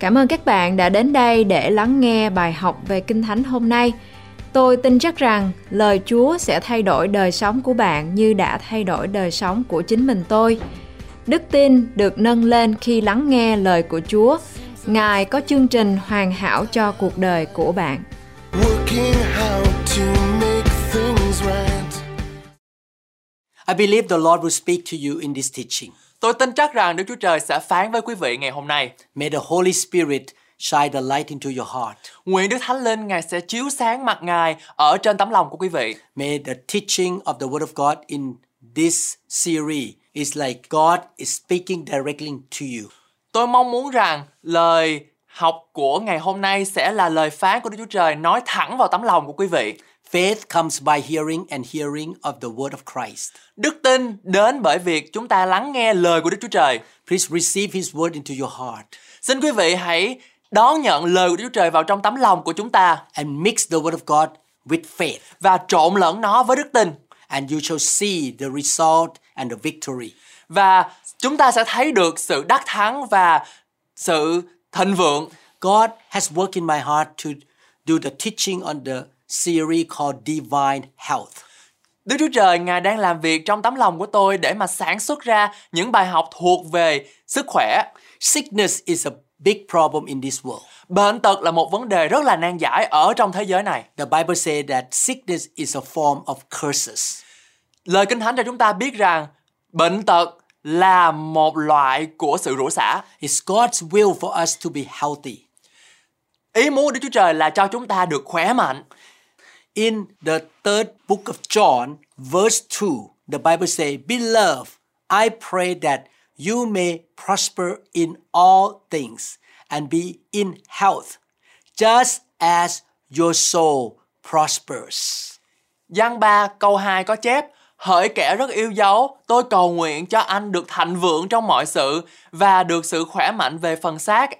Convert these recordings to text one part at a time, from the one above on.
Cảm ơn các bạn đã đến đây để lắng nghe bài học về Kinh Thánh hôm nay. Tôi tin chắc rằng lời Chúa sẽ thay đổi đời sống của bạn như đã thay đổi đời sống của chính mình tôi. Đức tin được nâng lên khi lắng nghe lời của Chúa. Ngài có chương trình hoàn hảo cho cuộc đời của bạn. I believe the Lord will speak to you in this teaching. Tôi tin chắc rằng Đức Chúa Trời sẽ phán với quý vị ngày hôm nay. May the Holy Spirit shine the light into your heart. Nguyện Đức Thánh Linh Ngài sẽ chiếu sáng mặt Ngài ở trên tấm lòng của quý vị. May the teaching of the Word of God in this series is like God is speaking directly to you. Tôi mong muốn rằng lời học của ngày hôm nay sẽ là lời phán của Đức Chúa Trời nói thẳng vào tấm lòng của quý vị. Faith comes by hearing and hearing of the word of Christ. Đức tin đến bởi việc chúng ta lắng nghe lời của Đức Chúa Trời. Please receive his word into your heart. Xin quý vị hãy đón nhận lời của Đức Chúa Trời vào trong tấm lòng của chúng ta and mix the word of God with faith và trộn lẫn nó với đức tin. And you shall see the result and the victory. Và chúng ta sẽ thấy được sự đắc thắng và sự thịnh vượng. God has worked in my heart to do the teaching on the series called Divine Health. Đức Chúa Trời Ngài đang làm việc trong tấm lòng của tôi để mà sản xuất ra những bài học thuộc về sức khỏe. Sickness is a big problem in this world. Bệnh tật là một vấn đề rất là nan giải ở trong thế giới này. The Bible says that sickness is a form of curses. Lời Kinh Thánh cho chúng ta biết rằng bệnh tật là một loại của sự rủa xả. It's God's will for us to be healthy. Ý muốn của Đức Chúa Trời là cho chúng ta được khỏe mạnh. In the third book of John, verse 2, the Bible says, Beloved, I pray that you may prosper in all things and be in health, just as your soul prospers. Giăng 3 câu 2 có chép, Hỡi kẻ rất yêu dấu, tôi cầu nguyện cho anh được thành vượng trong mọi sự và được sự khỏe mạnh về phần xác,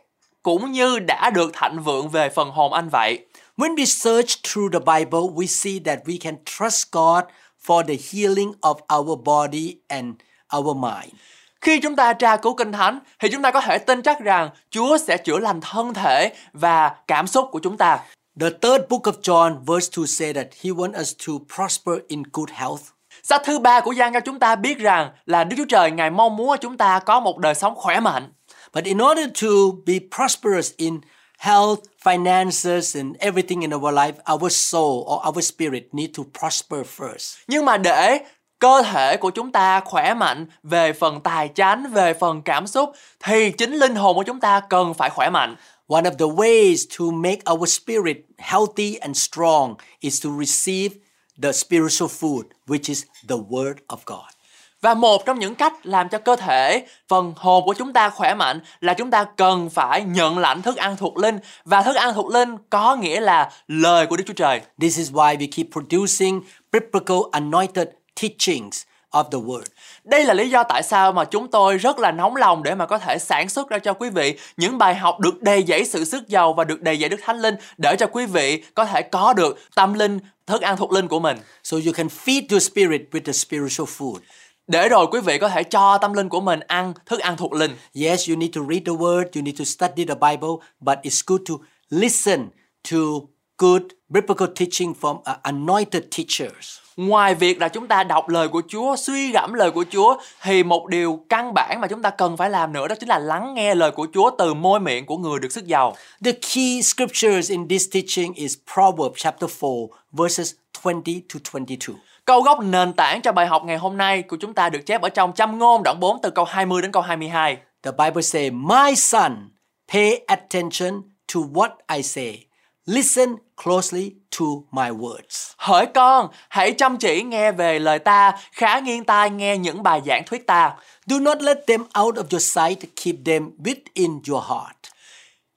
cũng như đã được thạnh vượng về phần hồn anh vậy. When we search through the Bible, we see that we can trust God for the healing of our body and our mind. Khi chúng ta tra cứu Kinh Thánh thì chúng ta có thể tin chắc rằng Chúa sẽ chữa lành thân thể và cảm xúc của chúng ta. The third book of John verse 2 say that he wants us to prosper in good health. Sách thứ ba của Giăng cho chúng ta biết rằng là Đức Chúa Trời Ngài mong muốn chúng ta có một đời sống khỏe mạnh. But in order to be prosperous in health, finances and everything in our life, our soul or our spirit need to prosper first. Nhưng mà để cơ thể của chúng ta khỏe mạnh về phần tài chánh, về phần cảm xúc thì chính linh hồn của chúng ta cần phải khỏe mạnh. One of the ways to make our spirit healthy and strong is to receive the spiritual food which is the word of God. Và một trong những cách làm cho cơ thể, phần hồn của chúng ta khỏe mạnh là chúng ta cần phải nhận lãnh thức ăn thuộc linh và thức ăn thuộc linh có nghĩa là lời của Đức Chúa Trời. This is why we keep producing biblical anointed teachings of the word. Đây là lý do tại sao mà chúng tôi rất là nóng lòng để mà có thể sản xuất ra cho quý vị những bài học được đầy dẫy sự sức giàu và được đầy dẫy Đức Thánh Linh để cho quý vị có thể có được tâm linh, thức ăn thuộc linh của mình. So you can feed your spirit with the spiritual food. Để rồi quý vị có thể cho tâm linh của mình ăn thức ăn thuộc linh. Yes, you need to read the word, you need to study the Bible, but it's good to listen to good biblical teaching from uh, anointed teachers. Ngoài việc là chúng ta đọc lời của Chúa, suy gẫm lời của Chúa thì một điều căn bản mà chúng ta cần phải làm nữa đó chính là lắng nghe lời của Chúa từ môi miệng của người được sức giàu. The key scriptures in this teaching is Proverbs chapter 4 verses 20 to 22. Câu gốc nền tảng cho bài học ngày hôm nay của chúng ta được chép ở trong Châm ngôn đoạn 4 từ câu 20 đến câu 22. The Bible say, "My son, pay attention to what I say. Listen closely to my words." Hỡi con, hãy chăm chỉ nghe về lời ta, khá nghiêng tai nghe những bài giảng thuyết ta. Do not let them out of your sight, keep them within your heart.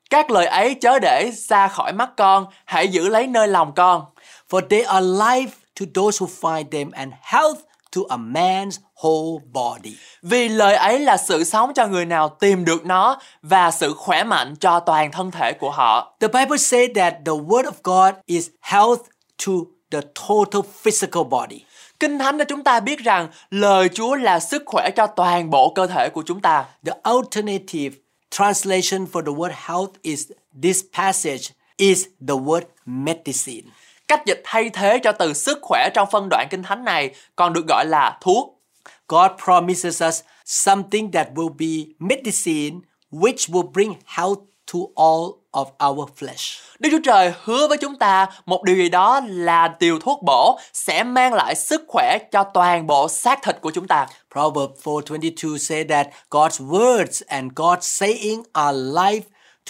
Các lời ấy chớ để xa khỏi mắt con, hãy giữ lấy nơi lòng con. For they are life to those who find them and health to a man's whole body. Vì lời ấy là sự sống cho người nào tìm được nó và sự khỏe mạnh cho toàn thân thể của họ. The Bible says that the word of God is health to the total physical body. Kinh Thánh cho chúng ta biết rằng lời Chúa là sức khỏe cho toàn bộ cơ thể của chúng ta. The alternative translation for the word health is this passage is the word medicine. Cách dịch thay thế cho từ sức khỏe trong phân đoạn kinh thánh này còn được gọi là thuốc. God promises us something that will be medicine, which will bring health to all of our flesh. Đức Chúa Trời hứa với chúng ta một điều gì đó là điều thuốc bổ sẽ mang lại sức khỏe cho toàn bộ xác thịt của chúng ta. Proverbs 4:22 say that God's words and God's saying are life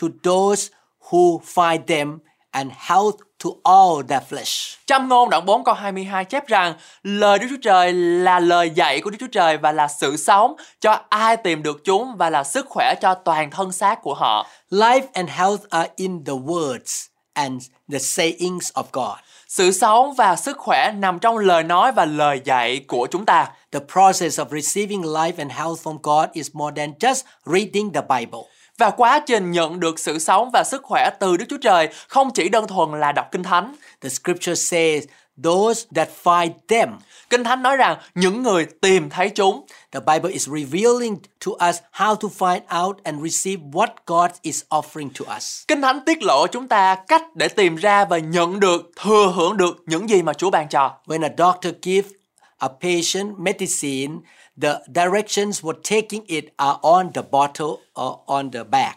to those who find them and health to all their flesh. Trong ngôn đoạn 4 câu 22 chép rằng lời Đức Chúa Trời là lời dạy của Đức Chúa Trời và là sự sống cho ai tìm được chúng và là sức khỏe cho toàn thân xác của họ. Life and health are in the words and the sayings of God. Sự sống và sức khỏe nằm trong lời nói và lời dạy của chúng ta. The process of receiving life and health from God is more than just reading the Bible. Và quá trình nhận được sự sống và sức khỏe từ Đức Chúa Trời không chỉ đơn thuần là đọc Kinh Thánh. The scripture says, those that find them. Kinh Thánh nói rằng những người tìm thấy chúng. The Bible is revealing to us how to find out and receive what God is offering to us. Kinh Thánh tiết lộ chúng ta cách để tìm ra và nhận được, thừa hưởng được những gì mà Chúa ban cho. When a doctor gives a patient medicine, the directions for taking it are on the bottle or on the bag.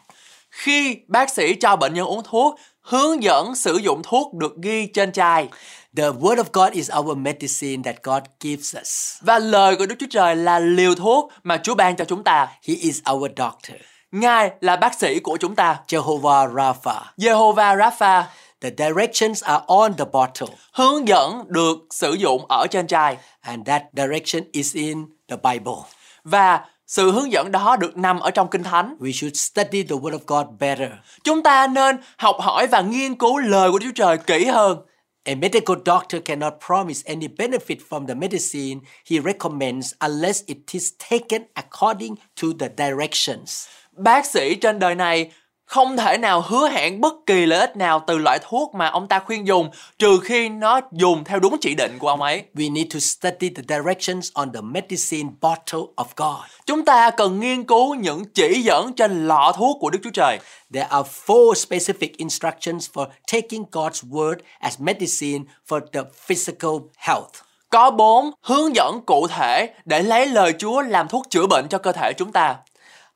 Khi bác sĩ cho bệnh nhân uống thuốc, hướng dẫn sử dụng thuốc được ghi trên chai. The word of God is our medicine that God gives us. Và lời của Đức Chúa Trời là liều thuốc mà Chúa ban cho chúng ta. He is our doctor. Ngài là bác sĩ của chúng ta. Jehovah Rapha. Jehovah Rapha. The directions are on the bottle. Hướng dẫn được sử dụng ở trên chai. And that direction is in the Bible. Và sự hướng dẫn đó được nằm ở trong Kinh Thánh. We should study the word of God better. Chúng ta nên học hỏi và nghiên cứu lời của Đức Chúa Trời kỹ hơn. A medical doctor cannot promise any benefit from the medicine he recommends unless it is taken according to the directions. Bác sĩ trên đời này không thể nào hứa hẹn bất kỳ lợi ích nào từ loại thuốc mà ông ta khuyên dùng trừ khi nó dùng theo đúng chỉ định của ông ấy. We need to study the directions on the medicine bottle of God. Chúng ta cần nghiên cứu những chỉ dẫn trên lọ thuốc của Đức Chúa Trời. There are four specific instructions for taking God's word as medicine for the physical health. Có bốn hướng dẫn cụ thể để lấy lời Chúa làm thuốc chữa bệnh cho cơ thể chúng ta.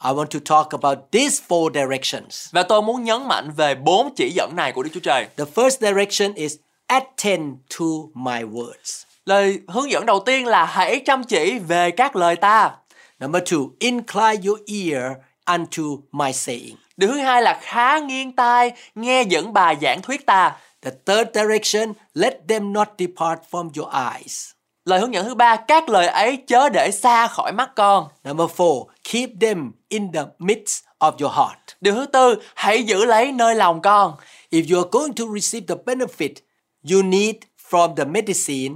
I want to talk about these four directions. Và tôi muốn nhấn mạnh về bốn chỉ dẫn này của Đức Chúa Trời. The first direction is attend to my words. Lời hướng dẫn đầu tiên là hãy chăm chỉ về các lời ta. Number two, incline your ear unto my saying. Điều thứ hai là khá nghiêng tai nghe dẫn bài giảng thuyết ta. The third direction, let them not depart from your eyes. Lời hướng dẫn thứ ba, các lời ấy chớ để xa khỏi mắt con. Number four, keep them in the midst of your heart. Điều thứ tư, hãy giữ lấy nơi lòng con. If you are going to receive the benefit you need from the medicine,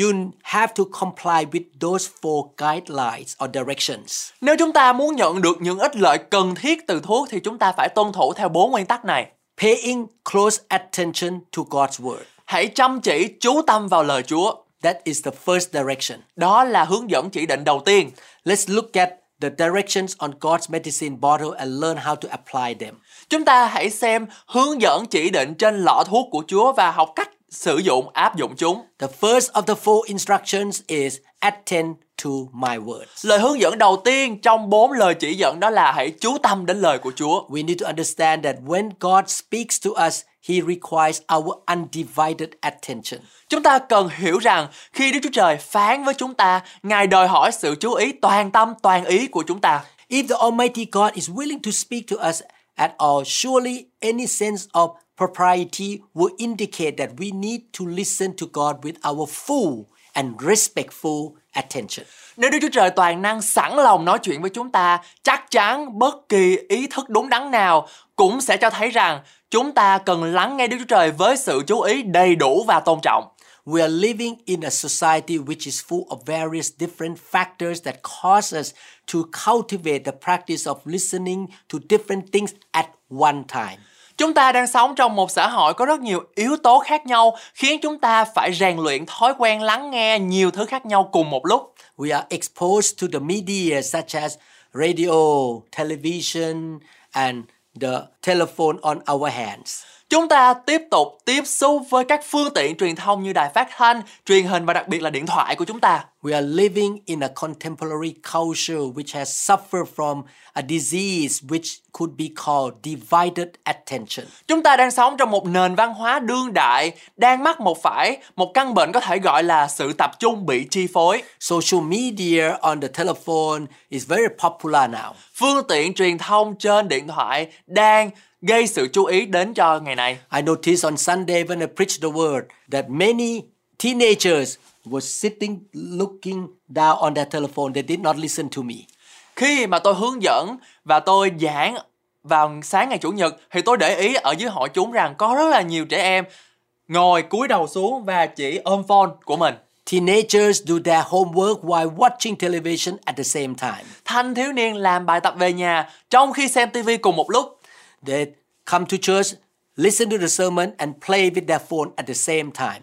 you have to comply with those four guidelines or directions. Nếu chúng ta muốn nhận được những ích lợi cần thiết từ thuốc thì chúng ta phải tuân thủ theo bốn nguyên tắc này. Paying close attention to God's word. Hãy chăm chỉ chú tâm vào lời Chúa. That is the first direction. Đó là hướng dẫn chỉ định đầu tiên. Let's look at the directions on God's medicine bottle and learn how to apply them. Chúng ta hãy xem hướng dẫn chỉ định trên lọ thuốc của Chúa và học cách sử dụng áp dụng chúng. The first of the four instructions is attend to my words. Lời hướng dẫn đầu tiên trong bốn lời chỉ dẫn đó là hãy chú tâm đến lời của Chúa. We need to understand that when God speaks to us, He requires our undivided attention. Chúng ta cần hiểu rằng khi Đức Chúa Trời phán với chúng ta, Ngài đòi hỏi sự chú ý toàn tâm, toàn ý của chúng ta. If the Almighty God is willing to speak to us at all, surely any sense of propriety will indicate that we need to listen to God with our full and respectful attention. Nếu Đức Chúa Trời toàn năng sẵn lòng nói chuyện với chúng ta, chắc chắn bất kỳ ý thức đúng đắn nào cũng sẽ cho thấy rằng chúng ta cần lắng nghe Đức Chúa Trời với sự chú ý đầy đủ và tôn trọng. We are living in a society which is full of various different factors that cause us to cultivate the practice of listening to different things at one time. Chúng ta đang sống trong một xã hội có rất nhiều yếu tố khác nhau khiến chúng ta phải rèn luyện thói quen lắng nghe nhiều thứ khác nhau cùng một lúc. We are exposed to the media such as radio, television, and the telephone on our hands. Chúng ta tiếp tục tiếp xúc với các phương tiện truyền thông như đài phát thanh, truyền hình và đặc biệt là điện thoại của chúng ta. We are living in a contemporary culture which has suffered from a disease which could be called divided attention. Chúng ta đang sống trong một nền văn hóa đương đại, đang mắc một phải một căn bệnh có thể gọi là sự tập trung bị chi phối. Social media on the telephone is very popular now. Phương tiện truyền thông trên điện thoại đang gây sự chú ý đến cho ngày này. I noticed on Sunday when I preached the word that many teenagers were sitting looking down on their telephone. They did not listen to me. Khi mà tôi hướng dẫn và tôi giảng vào sáng ngày chủ nhật thì tôi để ý ở dưới hội chúng rằng có rất là nhiều trẻ em ngồi cúi đầu xuống và chỉ ôm phone của mình. Teenagers do their homework while watching television at the same time. Thanh thiếu niên làm bài tập về nhà trong khi xem TV cùng một lúc. They come to church, listen to the sermon, and play with their phone at the same time.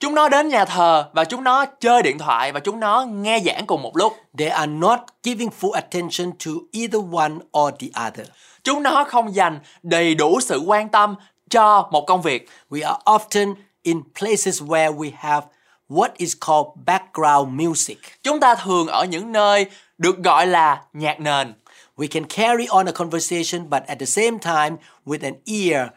Chúng nó đến nhà thờ và chúng nó chơi điện thoại và chúng nó nghe giảng cùng một lúc. They are not giving full attention to either one or the other. Chúng nó không dành đầy đủ sự quan tâm cho một công việc. We are often in places where we have what is called background music. Chúng ta thường ở những nơi được gọi là nhạc nền. We can carry on a conversation, but at the same time, with an ear,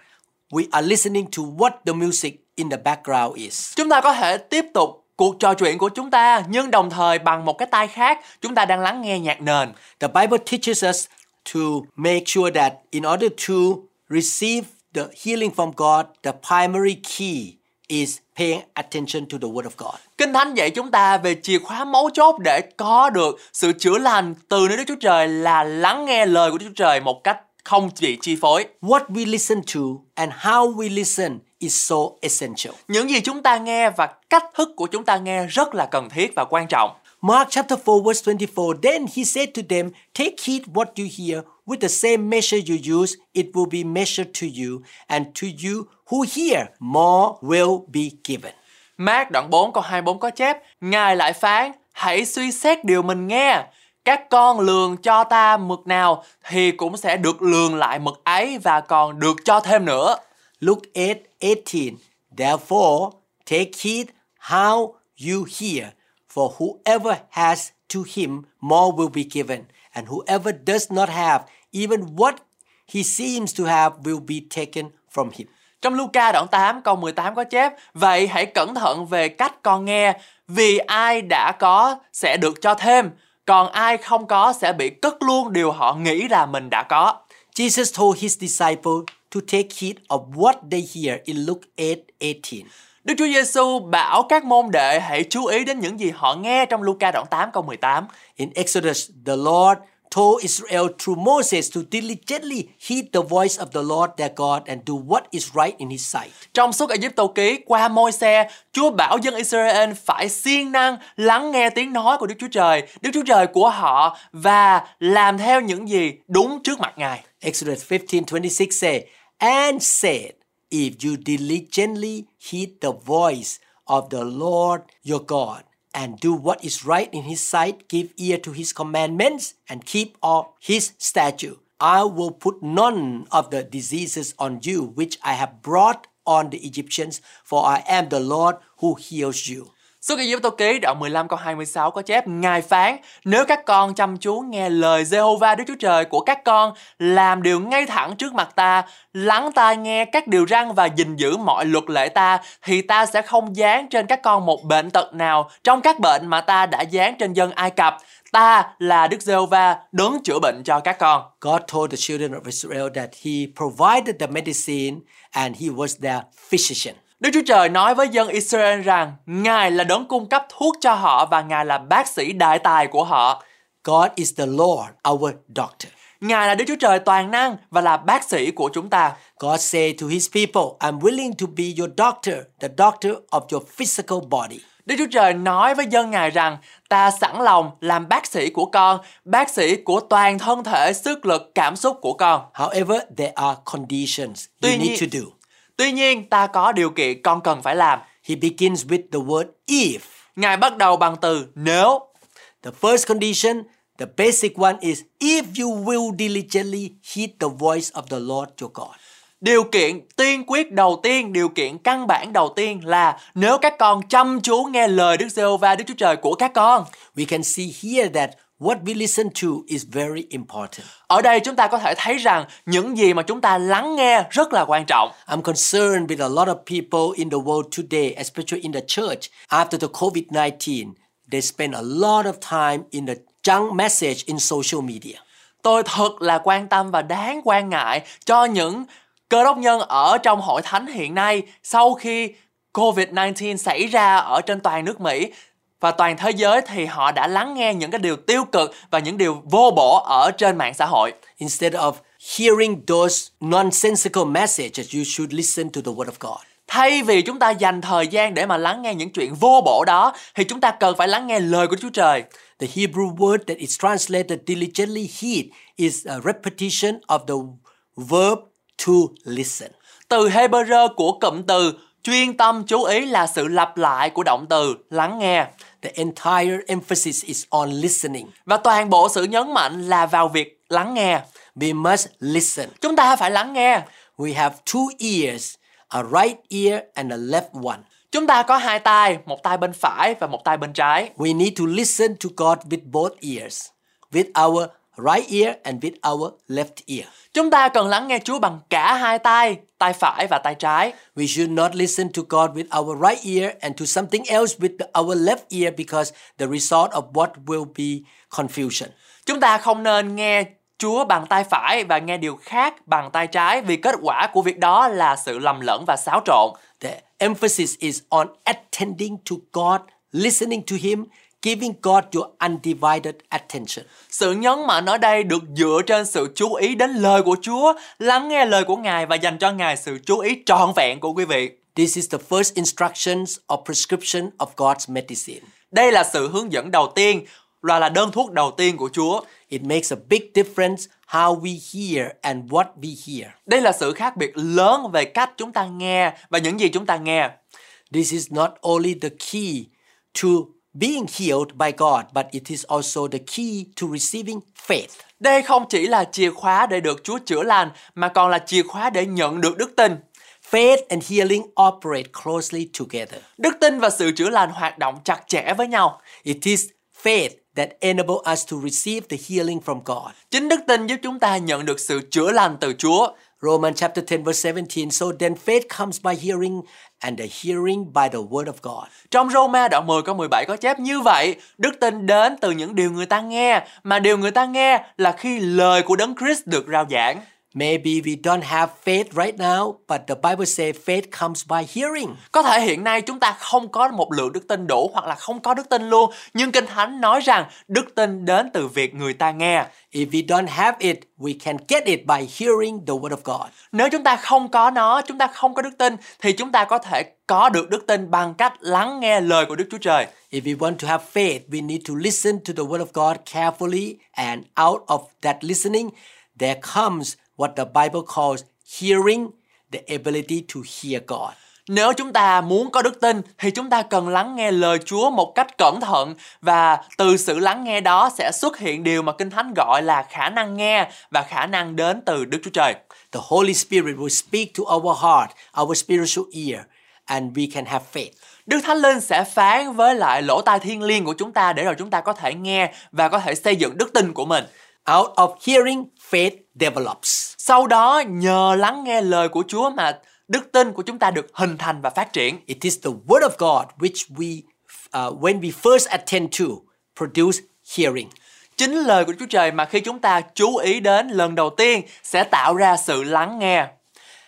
we are listening to what the music in the background is. Chúng ta có thể tiếp tục cuộc trò chuyện của chúng ta nhưng đồng thời bằng một cái tai khác chúng ta đang lắng nghe nhạc nền. The Bible teaches us to make sure that in order to receive the healing from God, the primary key is paying attention to the Word of God. Kinh Thánh dạy chúng ta về chìa khóa mấu chốt để có được sự chữa lành từ nơi Đức Chúa Trời là lắng nghe lời của Đức Chúa Trời một cách không bị chi phối. What we listen to and how we listen is so essential. Những gì chúng ta nghe và cách thức của chúng ta nghe rất là cần thiết và quan trọng. Mark chapter 4 verse 24 Then he said to them, Take heed what you hear, with the same measure you use, it will be measured to you, and to you who hear, more will be given. Mark đoạn 4 câu 24 có chép Ngài lại phán Hãy suy xét điều mình nghe Các con lường cho ta mực nào Thì cũng sẽ được lường lại mực ấy Và còn được cho thêm nữa Luke 8 18 Therefore, take heed how you hear, for whoever has to him more will be given, and whoever does not have, even what he seems to have will be taken from him. Trong Luca đoạn 8 câu 18 có chép Vậy hãy cẩn thận về cách con nghe Vì ai đã có sẽ được cho thêm Còn ai không có sẽ bị cất luôn điều họ nghĩ là mình đã có Jesus told his disciples to take heed of what they hear in Luke 8 18. Đức Chúa Giêsu bảo các môn đệ hãy chú ý đến những gì họ nghe trong Luca đoạn 8 câu 18. In Exodus, the Lord told Israel through Moses to diligently heed the voice of the Lord their God and do what is right in his sight. Trong suốt Ai Cập ký qua môi xe, Chúa bảo dân Israel phải siêng năng lắng nghe tiếng nói của Đức Chúa Trời, Đức Chúa Trời của họ và làm theo những gì đúng trước mặt Ngài. Exodus 15:26 say, and said, if you diligently heed the voice of the Lord your God and do what is right in his sight, give ear to his commandments and keep all his statute, I will put none of the diseases on you which I have brought on the Egyptians, for I am the Lord who heals you. Suốt Ai tô ký đoạn 15 câu 26 có chép, Ngài phán, Nếu các con chăm chú nghe lời Jehovah Đức Chúa Trời của các con, Làm điều ngay thẳng trước mặt ta, Lắng tai nghe các điều răn và gìn giữ mọi luật lệ ta, Thì ta sẽ không dán trên các con một bệnh tật nào Trong các bệnh mà ta đã dán trên dân Ai Cập, Ta là Đức Giê-hô-va đấng chữa bệnh cho các con. God told the children of Israel that he provided the medicine and he was their physician. Đức Chúa Trời nói với dân Israel rằng Ngài là đấng cung cấp thuốc cho họ và Ngài là bác sĩ đại tài của họ. God is the Lord, our doctor. Ngài là Đức Chúa Trời toàn năng và là bác sĩ của chúng ta. God said to his people, I'm willing to be your doctor, the doctor of your physical body. Đức Chúa Trời nói với dân Ngài rằng ta sẵn lòng làm bác sĩ của con, bác sĩ của toàn thân thể, sức lực, cảm xúc của con. However, there are conditions you Tuy need nhiên- to do. Tuy nhiên ta có điều kiện con cần phải làm. He begins with the word if. Ngài bắt đầu bằng từ nếu. The first condition, The basic one is if you will diligently heed the voice of the Lord your God. Điều kiện tiên quyết đầu tiên, điều kiện căn bản đầu tiên là nếu các con chăm chú nghe lời Đức Giê-hô-va Đức Chúa Trời của các con. We can see here that what we listen to is very important. Ở đây chúng ta có thể thấy rằng những gì mà chúng ta lắng nghe rất là quan trọng. I'm concerned with a lot of people in the world today, especially in the church. After the COVID 19, they spend a lot of time in the junk message in social media. Tôi thật là quan tâm và đáng quan ngại cho những cơ đốc nhân ở trong hội thánh hiện nay sau khi COVID-19 xảy ra ở trên toàn nước Mỹ và toàn thế giới thì họ đã lắng nghe những cái điều tiêu cực và những điều vô bổ ở trên mạng xã hội. Instead of hearing those nonsensical messages, you should listen to the Word of God. Thay vì chúng ta dành thời gian để mà lắng nghe những chuyện vô bổ đó thì chúng ta cần phải lắng nghe lời của Chúa Trời. The Hebrew word that is translated diligently heed is a repetition of the verb to listen. Từ Hebrew của cụm từ chuyên tâm chú ý là sự lặp lại của động từ lắng nghe. The entire emphasis is on listening. Và toàn bộ sự nhấn mạnh là vào việc lắng nghe. We must listen. Chúng ta phải lắng nghe. We have two ears, a right ear and a left one. Chúng ta có hai tai, một tai bên phải và một tai bên trái. We need to listen to God with both ears, with our right ear and with our left ear. Chúng ta cần lắng nghe Chúa bằng cả hai tai, tai phải và tai trái. We should not listen to God with our right ear and to something else with our left ear because the result of what will be confusion. Chúng ta không nên nghe Chúa bằng tay phải và nghe điều khác bằng tay trái vì kết quả của việc đó là sự lầm lẫn và xáo trộn. The emphasis is on attending to God, listening to Him, giving God your undivided attention. Sự nhấn mạnh ở đây được dựa trên sự chú ý đến lời của Chúa, lắng nghe lời của Ngài và dành cho Ngài sự chú ý trọn vẹn của quý vị. This is the first instructions or prescription of God's medicine. Đây là sự hướng dẫn đầu tiên, và là đơn thuốc đầu tiên của Chúa. It makes a big difference how we hear and what we hear. Đây là sự khác biệt lớn về cách chúng ta nghe và những gì chúng ta nghe. This is not only the key to being healed by God, but it is also the key to receiving faith. Đây không chỉ là chìa khóa để được Chúa chữa lành mà còn là chìa khóa để nhận được đức tin. Faith and healing operate closely together. Đức tin và sự chữa lành hoạt động chặt chẽ với nhau. It is faith that enable us to receive the healing from God. Chính đức tin giúp chúng ta nhận được sự chữa lành từ Chúa. Romans chapter 10 verse 17 so then faith comes by hearing and the hearing by the word of God. Trong Roma đoạn 10 câu 17 có chép như vậy, đức tin đến từ những điều người ta nghe, mà điều người ta nghe là khi lời của Đấng Christ được rao giảng. Maybe we don't have faith right now, but the Bible says faith comes by hearing. Có thể hiện nay chúng ta không có một lượng đức tin đủ hoặc là không có đức tin luôn, nhưng Kinh Thánh nói rằng đức tin đến từ việc người ta nghe. If we don't have it, we can get it by hearing the word of God. Nếu chúng ta không có nó, chúng ta không có đức tin thì chúng ta có thể có được đức tin bằng cách lắng nghe lời của Đức Chúa Trời. If we want to have faith, we need to listen to the word of God carefully, and out of that listening, there comes what the Bible calls hearing, the ability to hear God. Nếu chúng ta muốn có đức tin thì chúng ta cần lắng nghe lời Chúa một cách cẩn thận và từ sự lắng nghe đó sẽ xuất hiện điều mà Kinh Thánh gọi là khả năng nghe và khả năng đến từ Đức Chúa Trời. The Holy Spirit will speak to our heart, our spiritual ear, and we can have faith. Đức Thánh Linh sẽ phán với lại lỗ tai thiên liêng của chúng ta để rồi chúng ta có thể nghe và có thể xây dựng đức tin của mình. Out of hearing, faith develops. Sau đó nhờ lắng nghe lời của Chúa mà đức tin của chúng ta được hình thành và phát triển. It is the Word of God which we, uh, when we first attend to, produce hearing. Chính lời của Chúa Trời mà khi chúng ta chú ý đến lần đầu tiên sẽ tạo ra sự lắng nghe.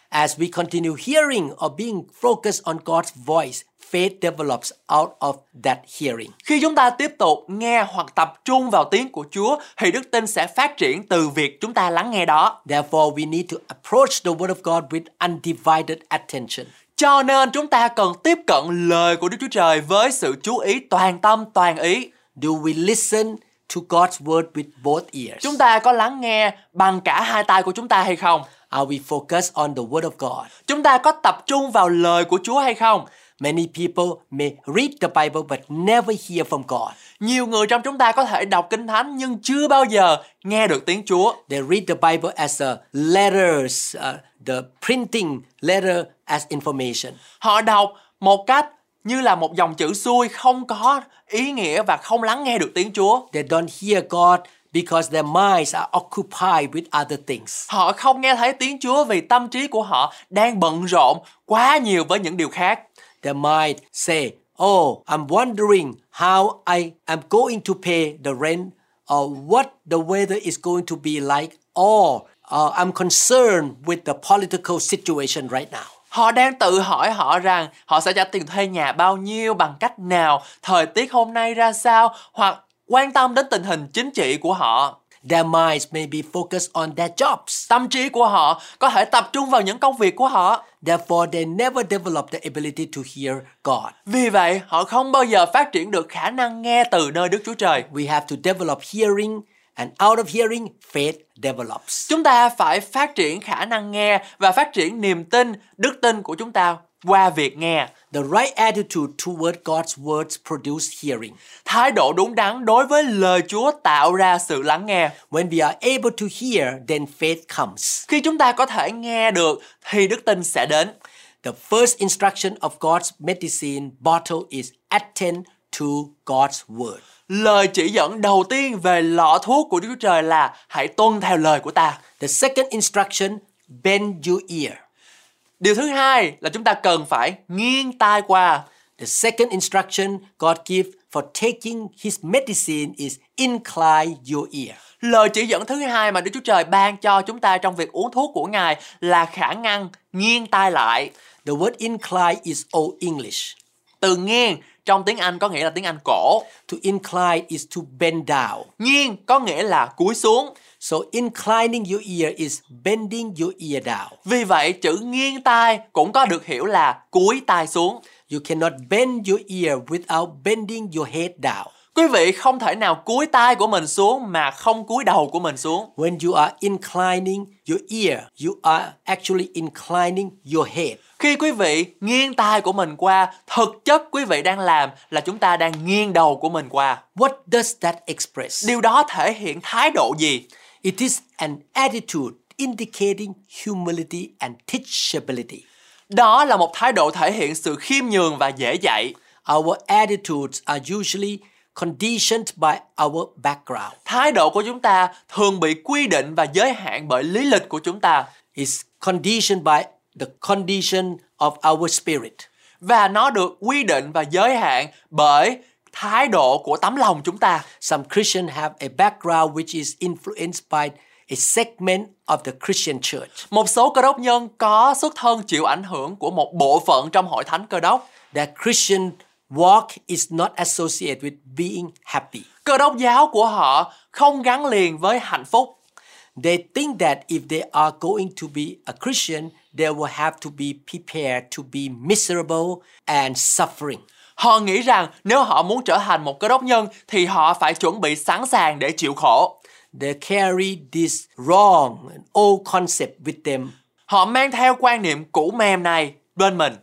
As we continue hearing or being focused on God's voice, faith develops out of that hearing. Khi chúng ta tiếp tục nghe hoặc tập trung vào tiếng của Chúa thì đức tin sẽ phát triển từ việc chúng ta lắng nghe đó. Therefore, we need to approach the Word of God with undivided attention. Cho nên chúng ta cần tiếp cận lời của Đức Chúa Trời với sự chú ý toàn tâm toàn ý. Do we listen to God's Word with both ears? Chúng ta có lắng nghe bằng cả hai tai của chúng ta hay không? Are we focused on the Word of God? Chúng ta có tập trung vào lời của Chúa hay không? Many people may read the Bible but never hear from God. Nhiều người trong chúng ta có thể đọc Kinh Thánh nhưng chưa bao giờ nghe được tiếng Chúa. They read the Bible as a letters, uh, the printing letter as information. Họ đọc một cách như là một dòng chữ xuôi không có ý nghĩa và không lắng nghe được tiếng Chúa. They don't hear God because their minds are occupied with other things. Họ không nghe thấy tiếng Chúa vì tâm trí của họ đang bận rộn quá nhiều với những điều khác. Their mind say, "Oh, I'm wondering how I am going to pay the rent, or what the weather is going to be like, or uh, I'm concerned with the political situation right now." Họ đang tự hỏi họ rằng họ sẽ trả tiền thuê nhà bao nhiêu bằng cách nào, thời tiết hôm nay ra sao hoặc quan tâm đến tình hình chính trị của họ. Their minds may be focused on their jobs. Tâm trí của họ có thể tập trung vào những công việc của họ. Therefore, they never develop the ability to hear God. Vì vậy, họ không bao giờ phát triển được khả năng nghe từ nơi Đức Chúa Trời. We have to develop hearing, and out of hearing, faith develops. Chúng ta phải phát triển khả năng nghe và phát triển niềm tin, đức tin của chúng ta qua việc nghe. The right attitude toward God's words produce hearing. Thái độ đúng đắn đối với lời Chúa tạo ra sự lắng nghe. When we are able to hear, then faith comes. Khi chúng ta có thể nghe được thì đức tin sẽ đến. The first instruction of God's medicine bottle is attend to God's word. Lời chỉ dẫn đầu tiên về lọ thuốc của Đức Chúa Trời là hãy tuân theo lời của ta. The second instruction, bend your ear. Điều thứ hai là chúng ta cần phải nghiêng tai qua. The second instruction God gives for taking his medicine is incline your ear. Lời chỉ dẫn thứ hai mà Đức Chúa Trời ban cho chúng ta trong việc uống thuốc của Ngài là khả năng nghiêng tai lại. The word incline is Old English. Từ nghiêng trong tiếng Anh có nghĩa là tiếng Anh cổ. To incline is to bend down. Nghiêng có nghĩa là cúi xuống. So inclining your ear is bending your ear down. Vì vậy chữ nghiêng tai cũng có được hiểu là cúi tai xuống. You cannot bend your ear without bending your head down. Quý vị không thể nào cúi tai của mình xuống mà không cúi đầu của mình xuống. When you are inclining your ear, you are actually inclining your head. Khi quý vị nghiêng tai của mình qua, thực chất quý vị đang làm là chúng ta đang nghiêng đầu của mình qua. What does that express? Điều đó thể hiện thái độ gì? It is an attitude indicating humility and teachability. Đó là một thái độ thể hiện sự khiêm nhường và dễ dạy. Our attitudes are usually conditioned by our background. Thái độ của chúng ta thường bị quy định và giới hạn bởi lý lịch của chúng ta It's conditioned by the condition of our spirit. và nó được quy định và giới hạn bởi thái độ của tấm lòng chúng ta. Some Christians have a background which is influenced by a segment of the Christian church. Một số cơ đốc nhân có xuất thân chịu ảnh hưởng của một bộ phận trong hội thánh cơ đốc. Their Christian walk is not associated with being happy. Cơ đốc giáo của họ không gắn liền với hạnh phúc. They think that if they are going to be a Christian, they will have to be prepared to be miserable and suffering. Họ nghĩ rằng nếu họ muốn trở thành một cơ đốc nhân thì họ phải chuẩn bị sẵn sàng để chịu khổ. They carry this wrong and old concept with them. Họ mang theo quan niệm cũ mềm này bên mình.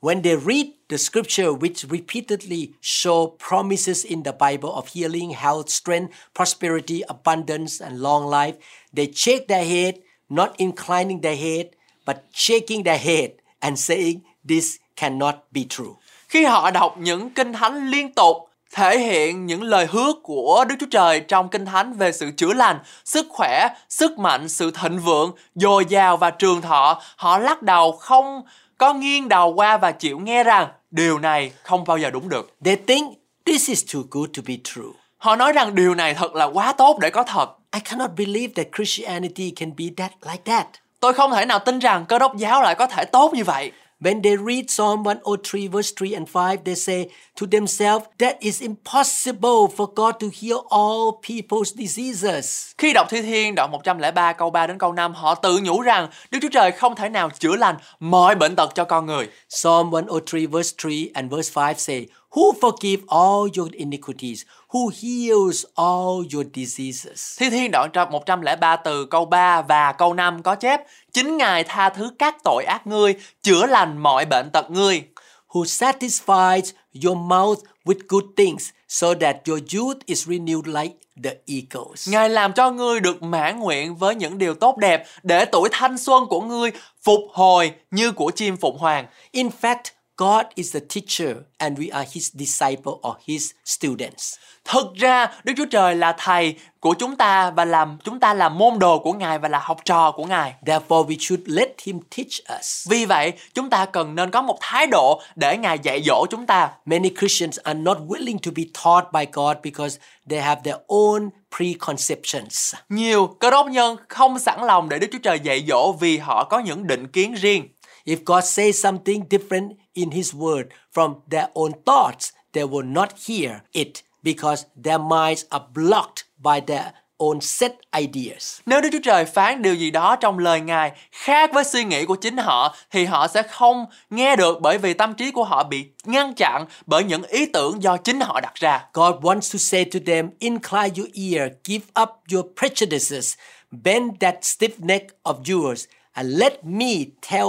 When they read the scripture which repeatedly show promises in the Bible of healing, health, strength, prosperity, abundance, and long life, they shake their head, not inclining their head, but shaking their head and saying, This cannot be true. Khi họ đọc những kinh thánh liên tục thể hiện những lời hứa của Đức Chúa Trời trong kinh thánh về sự chữa lành, sức khỏe, sức mạnh, sự thịnh vượng, dồi dào và trường thọ, họ lắc đầu không có nghiêng đầu qua và chịu nghe rằng điều này không bao giờ đúng được. They think this is too good to be true. Họ nói rằng điều này thật là quá tốt để có thật. I cannot believe that Christianity can be that like that. Tôi không thể nào tin rằng cơ đốc giáo lại có thể tốt như vậy. When they read Psalm 103, verse 3 and 5, they say to themselves, That is impossible for God to heal all people's diseases. Khi đọc Thi Thiên đoạn 103 câu 3 đến câu 5, họ tự nhủ rằng Đức Chúa Trời không thể nào chữa lành mọi bệnh tật cho con người. Psalm 103, verse 3 and verse 5 say, Who forgive all your iniquities, who heals all your diseases. Thi Thiên đoạn 103 từ câu 3 và câu 5 có chép Chính Ngài tha thứ các tội ác ngươi, chữa lành mọi bệnh tật ngươi. who satisfies your mouth with good things so that your youth is renewed like the eagles. Ngài làm cho ngươi được mãn nguyện với những điều tốt đẹp để tuổi thanh xuân của ngươi phục hồi như của chim phụng hoàng. In fact, God is the teacher and we are his disciple or his students. Thực ra Đức Chúa Trời là thầy của chúng ta và làm chúng ta là môn đồ của Ngài và là học trò của Ngài. Therefore, we should let him teach us. Vì vậy, chúng ta cần nên có một thái độ để Ngài dạy dỗ chúng ta. Many Christians are not willing to be taught by God because they have their own preconceptions. Nhiều cơ đốc nhân không sẵn lòng để Đức Chúa Trời dạy dỗ vì họ có những định kiến riêng. If God says something different in his word from their own thoughts, they will not hear it because their minds are blocked by their own set ideas. Nếu Đức Chúa Trời phán điều gì đó trong lời Ngài khác với suy nghĩ của chính họ thì họ sẽ không nghe được bởi vì tâm trí của họ bị ngăn chặn bởi những ý tưởng do chính họ đặt ra. God wants to say to them, incline your ear, give up your prejudices, bend that stiff neck of yours, and let me tell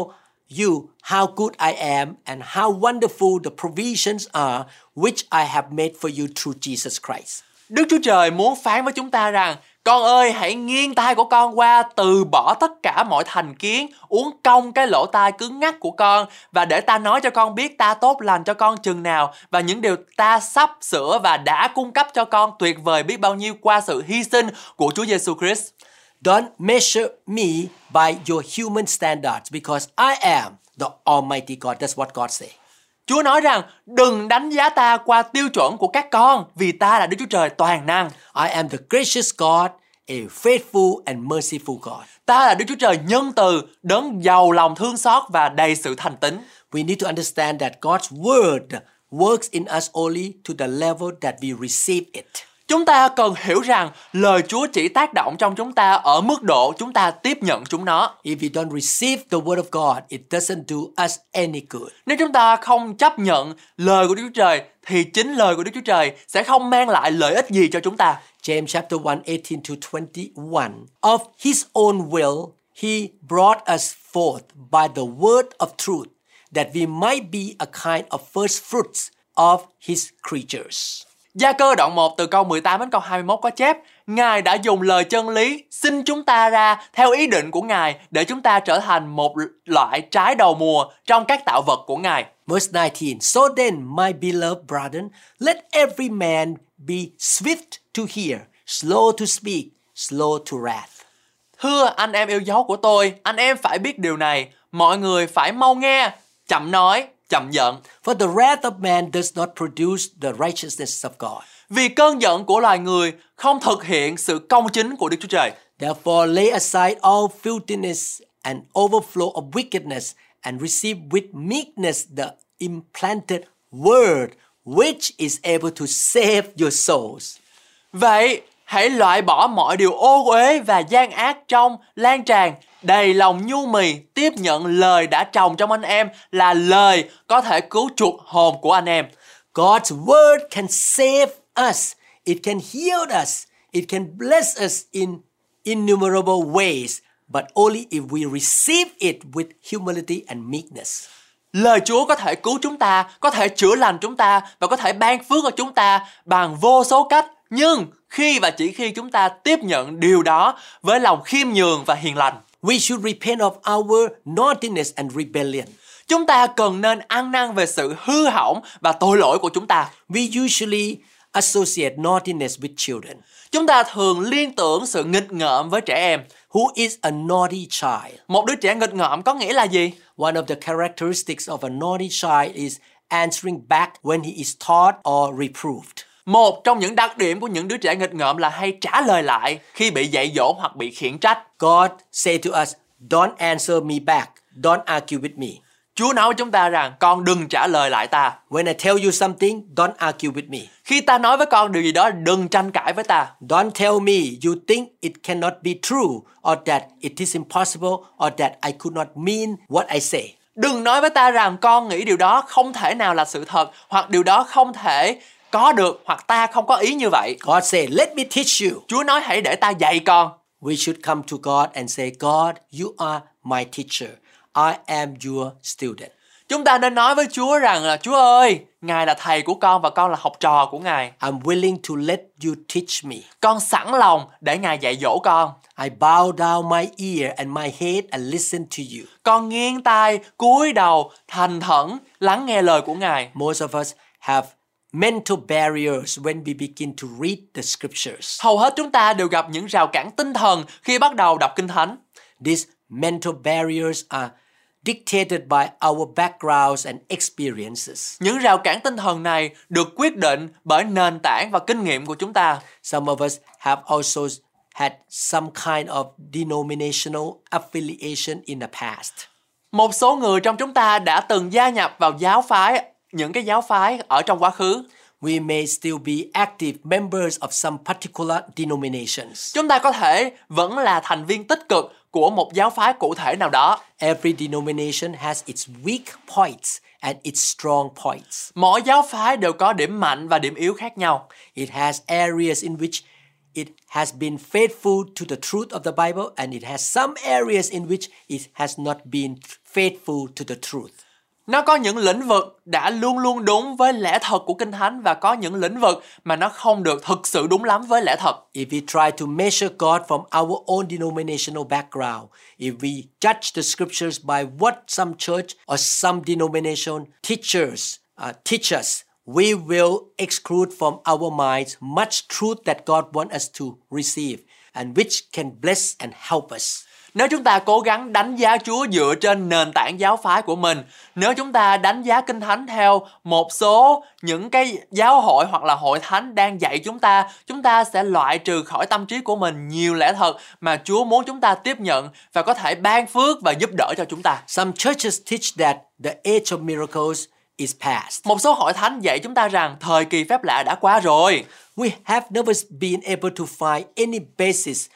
you, how good I am, and how wonderful the provisions are, which I have made for you through Jesus Christ. Đức Chúa Trời muốn phán với chúng ta rằng, con ơi, hãy nghiêng tai của con qua, từ bỏ tất cả mọi thành kiến, uống cong cái lỗ tai cứng ngắc của con, và để ta nói cho con biết ta tốt lành cho con chừng nào, và những điều ta sắp sửa và đã cung cấp cho con tuyệt vời biết bao nhiêu qua sự hy sinh của Chúa Giêsu Christ. Don't measure me by your human standards because I am the Almighty God. That's what God say. Chúa nói rằng đừng đánh giá ta qua tiêu chuẩn của các con vì ta là Đức Chúa Trời toàn năng. I am the gracious God, a faithful and merciful God. Ta là Đức Chúa Trời nhân từ, đấng giàu lòng thương xót và đầy sự thành tín. We need to understand that God's word works in us only to the level that we receive it. Chúng ta cần hiểu rằng lời Chúa chỉ tác động trong chúng ta ở mức độ chúng ta tiếp nhận chúng nó. If we don't receive the word of God, it doesn't do us any good. Nếu chúng ta không chấp nhận lời của Đức Chúa Trời thì chính lời của Đức Chúa Trời sẽ không mang lại lợi ích gì cho chúng ta. James chapter 1, 18 to 21. Of his own will, he brought us forth by the word of truth, that we might be a kind of first fruits of his creatures. Gia cơ đoạn 1 từ câu 18 đến câu 21 có chép Ngài đã dùng lời chân lý xin chúng ta ra theo ý định của Ngài để chúng ta trở thành một loại trái đầu mùa trong các tạo vật của Ngài. Verse 19 So then, my beloved brethren, let every man be swift to hear, slow to speak, slow to wrath. Thưa anh em yêu dấu của tôi, anh em phải biết điều này, mọi người phải mau nghe, chậm nói, chậm giận. For the wrath of man does not produce the righteousness of God. Vì cơn giận của loài người không thực hiện sự công chính của Đức Chúa Trời. Therefore, lay aside all filthiness and overflow of wickedness, and receive with meekness the implanted word, which is able to save your souls. Vậy, hãy loại bỏ mọi điều ô uế và gian ác trong lan tràn, đầy lòng nhu mì, tiếp nhận lời đã trồng trong anh em là lời có thể cứu chuộc hồn của anh em. God's word can save us. It can heal us. It can bless us in innumerable ways, but only if we receive it with humility and meekness. Lời Chúa có thể cứu chúng ta, có thể chữa lành chúng ta và có thể ban phước cho chúng ta bằng vô số cách. Nhưng khi và chỉ khi chúng ta tiếp nhận điều đó với lòng khiêm nhường và hiền lành, We should repent of our naughtiness and rebellion. chúng ta cần nên ăn năn về sự hư hỏng và tội lỗi của chúng ta. We usually associate naughtiness with children. Chúng ta thường liên tưởng sự nghịch ngợm với trẻ em. Who is a naughty child? Một đứa trẻ nghịch ngợm có nghĩa là gì? One of the characteristics of a naughty child is answering back when he is taught or reproved. Một trong những đặc điểm của những đứa trẻ nghịch ngợm là hay trả lời lại khi bị dạy dỗ hoặc bị khiển trách. God say to us, don't answer me back. Don't argue with me. Chúa nói với chúng ta rằng con đừng trả lời lại ta. When I tell you something, don't argue with me. Khi ta nói với con điều gì đó đừng tranh cãi với ta. Don't tell me you think it cannot be true or that it is impossible or that I could not mean what I say. Đừng nói với ta rằng con nghĩ điều đó không thể nào là sự thật hoặc điều đó không thể có được hoặc ta không có ý như vậy. God say, let me teach you. Chúa nói hãy để ta dạy con. We should come to God and say, God, you are my teacher. I am your student. Chúng ta nên nói với Chúa rằng là Chúa ơi, Ngài là thầy của con và con là học trò của Ngài. I'm willing to let you teach me. Con sẵn lòng để Ngài dạy dỗ con. I bow down my ear and my head and listen to you. Con nghiêng tai, cúi đầu, thành thẩn lắng nghe lời của Ngài. Most of us have mental barriers when we begin to read the scriptures. Hầu hết chúng ta đều gặp những rào cản tinh thần khi bắt đầu đọc Kinh Thánh. These mental barriers are dictated by our backgrounds and experiences. Những rào cản tinh thần này được quyết định bởi nền tảng và kinh nghiệm của chúng ta. Some of us have also had some kind of denominational affiliation in the past. Một số người trong chúng ta đã từng gia nhập vào giáo phái, những cái giáo phái ở trong quá khứ. We may still be active members of some particular denominations. Chúng ta có thể vẫn là thành viên tích cực của một giáo phái cụ thể nào đó. Every denomination has its weak points and its strong points. Mỗi giáo phái đều có điểm mạnh và điểm yếu khác nhau. It has areas in which it has been faithful to the truth of the Bible, and it has some areas in which it has not been faithful to the truth. Nó có những lĩnh vực đã luôn luôn đúng với lẽ thật của Kinh Thánh và có những lĩnh vực mà nó không được thực sự đúng lắm với lẽ thật. If we try to measure God from our own denominational background, if we judge the scriptures by what some church or some denomination teachers uh, teach us, we will exclude from our minds much truth that God wants us to receive and which can bless and help us. Nếu chúng ta cố gắng đánh giá Chúa dựa trên nền tảng giáo phái của mình, nếu chúng ta đánh giá Kinh Thánh theo một số những cái giáo hội hoặc là hội thánh đang dạy chúng ta, chúng ta sẽ loại trừ khỏi tâm trí của mình nhiều lẽ thật mà Chúa muốn chúng ta tiếp nhận và có thể ban phước và giúp đỡ cho chúng ta. Some churches teach that the age of miracles is past. Một số hội thánh dạy chúng ta rằng thời kỳ phép lạ đã qua rồi. We have never been able to find any basis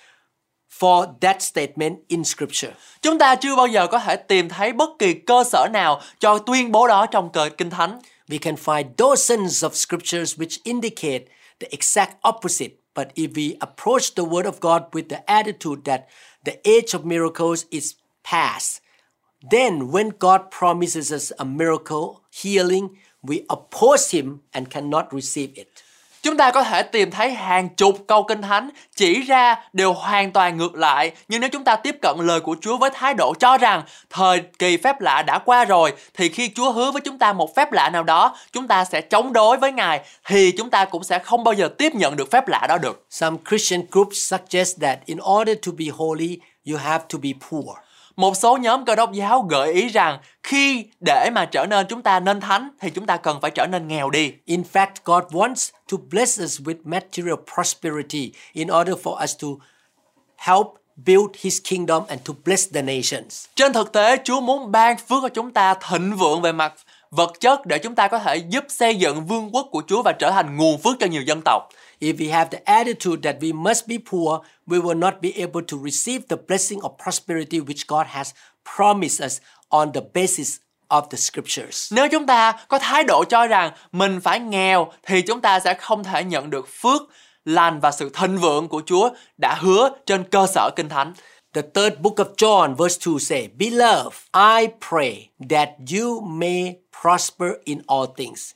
for that statement in scripture. Chúng ta chưa bao giờ có thể tìm thấy bất kỳ cơ sở nào cho tuyên bố đó trong Kinh Thánh. We can find dozens of scriptures which indicate the exact opposite. But if we approach the Word of God with the attitude that the age of miracles is past, then when God promises us a miracle healing, we oppose Him and cannot receive it. Chúng ta có thể tìm thấy hàng chục câu kinh thánh chỉ ra đều hoàn toàn ngược lại. Nhưng nếu chúng ta tiếp cận lời của Chúa với thái độ cho rằng thời kỳ phép lạ đã qua rồi, thì khi Chúa hứa với chúng ta một phép lạ nào đó, chúng ta sẽ chống đối với Ngài, thì chúng ta cũng sẽ không bao giờ tiếp nhận được phép lạ đó được. Some Christian groups suggest that in order to be holy, you have to be poor. Một số nhóm cơ đốc giáo gợi ý rằng khi để mà trở nên chúng ta nên thánh thì chúng ta cần phải trở nên nghèo đi. In fact, God wants to bless us with material prosperity in order for us to help build his kingdom and to bless the nations. Trên thực tế, Chúa muốn ban phước cho chúng ta thịnh vượng về mặt vật chất để chúng ta có thể giúp xây dựng vương quốc của Chúa và trở thành nguồn phước cho nhiều dân tộc. If we have the attitude that we must be poor, we will not be able to receive the blessing of prosperity which God has promised us on the basis of the scriptures. Nếu chúng ta có thái độ cho rằng mình phải nghèo thì chúng ta sẽ không thể nhận được phước lành và sự thịnh vượng của Chúa đã hứa trên cơ sở Kinh Thánh. The third book of John, verse 2 say, Beloved, I pray that you may prosper in all things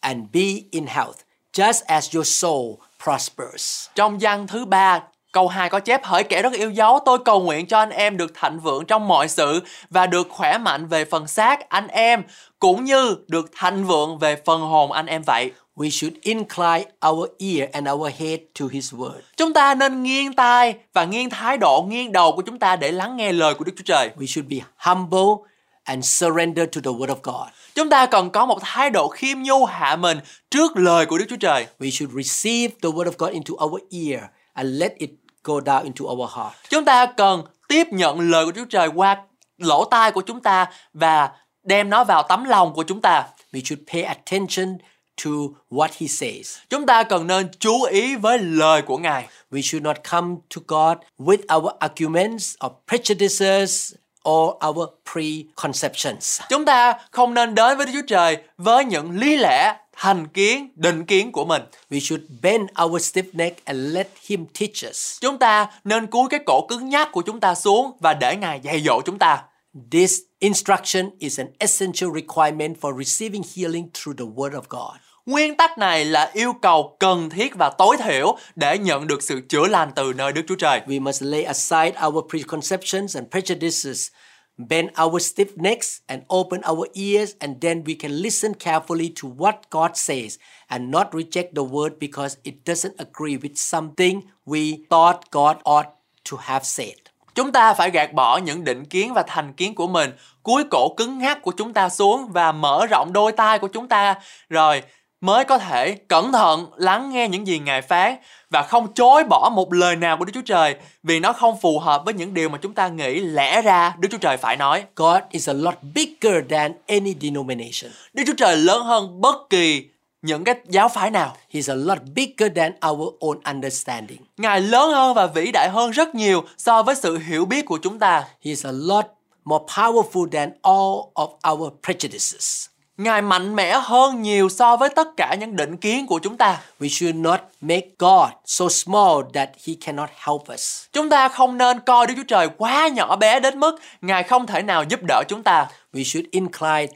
and be in health, just as your soul prospers. Trong văn thứ ba Câu 2 có chép hỡi kẻ rất yêu dấu tôi cầu nguyện cho anh em được thạnh vượng trong mọi sự và được khỏe mạnh về phần xác anh em cũng như được thạnh vượng về phần hồn anh em vậy. We should incline our ear and our head to his word. Chúng ta nên nghiêng tai và nghiêng thái độ, nghiêng đầu của chúng ta để lắng nghe lời của Đức Chúa Trời. We should be humble and surrender to the word of God. Chúng ta cần có một thái độ khiêm nhu hạ mình trước lời của Đức Chúa Trời. We should receive the word of God into our ear and let it go down into our heart. Chúng ta cần tiếp nhận lời của Chúa Trời qua lỗ tai của chúng ta và đem nó vào tấm lòng của chúng ta. We should pay attention to what he says. Chúng ta cần nên chú ý với lời của Ngài. We should not come to God with our arguments or prejudices or our preconceptions. Chúng ta không nên đến với Đức Chúa Trời với những lý lẽ, thành kiến, định kiến của mình. We should bend our stiff neck and let him teach us. Chúng ta nên cúi cái cổ cứng nhắc của chúng ta xuống và để Ngài dạy dỗ chúng ta. This instruction is an essential requirement for receiving healing through the Word of God. Nguyên tắc này là yêu cầu cần thiết và tối thiểu để nhận được sự chữa lành từ nơi Đức Chúa Trời. We must lay aside our preconceptions and prejudices, bend our stiff necks, and open our ears, and then we can listen carefully to what God says and not reject the word because it doesn't agree with something we thought God ought to have said. Chúng ta phải gạt bỏ những định kiến và thành kiến của mình, cúi cổ cứng ngắc của chúng ta xuống và mở rộng đôi tai của chúng ta, rồi mới có thể cẩn thận lắng nghe những gì Ngài phán và không chối bỏ một lời nào của Đức Chúa Trời vì nó không phù hợp với những điều mà chúng ta nghĩ lẽ ra Đức Chúa Trời phải nói. God is a lot bigger than any denomination. Đức Chúa Trời lớn hơn bất kỳ những cái giáo phái nào. He's a lot bigger than our own understanding. Ngài lớn hơn và vĩ đại hơn rất nhiều so với sự hiểu biết của chúng ta. He's a lot more powerful than all of our prejudices. Ngài mạnh mẽ hơn nhiều so với tất cả những định kiến của chúng ta. We should not make God so small that he cannot help us. Chúng ta không nên coi Đức Chúa Trời quá nhỏ bé đến mức Ngài không thể nào giúp đỡ chúng ta. We should incline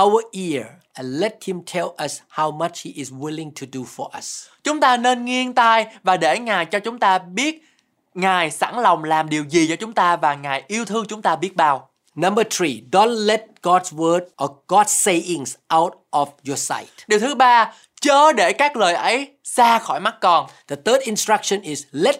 our ear and let him tell us how much he is willing to do for us. Chúng ta nên nghiêng tai và để Ngài cho chúng ta biết Ngài sẵn lòng làm điều gì cho chúng ta và Ngài yêu thương chúng ta biết bao. Number three, don't let God's word or God's sayings out of your sight. Điều thứ ba, chớ để các lời ấy xa khỏi mắt con. The third instruction is let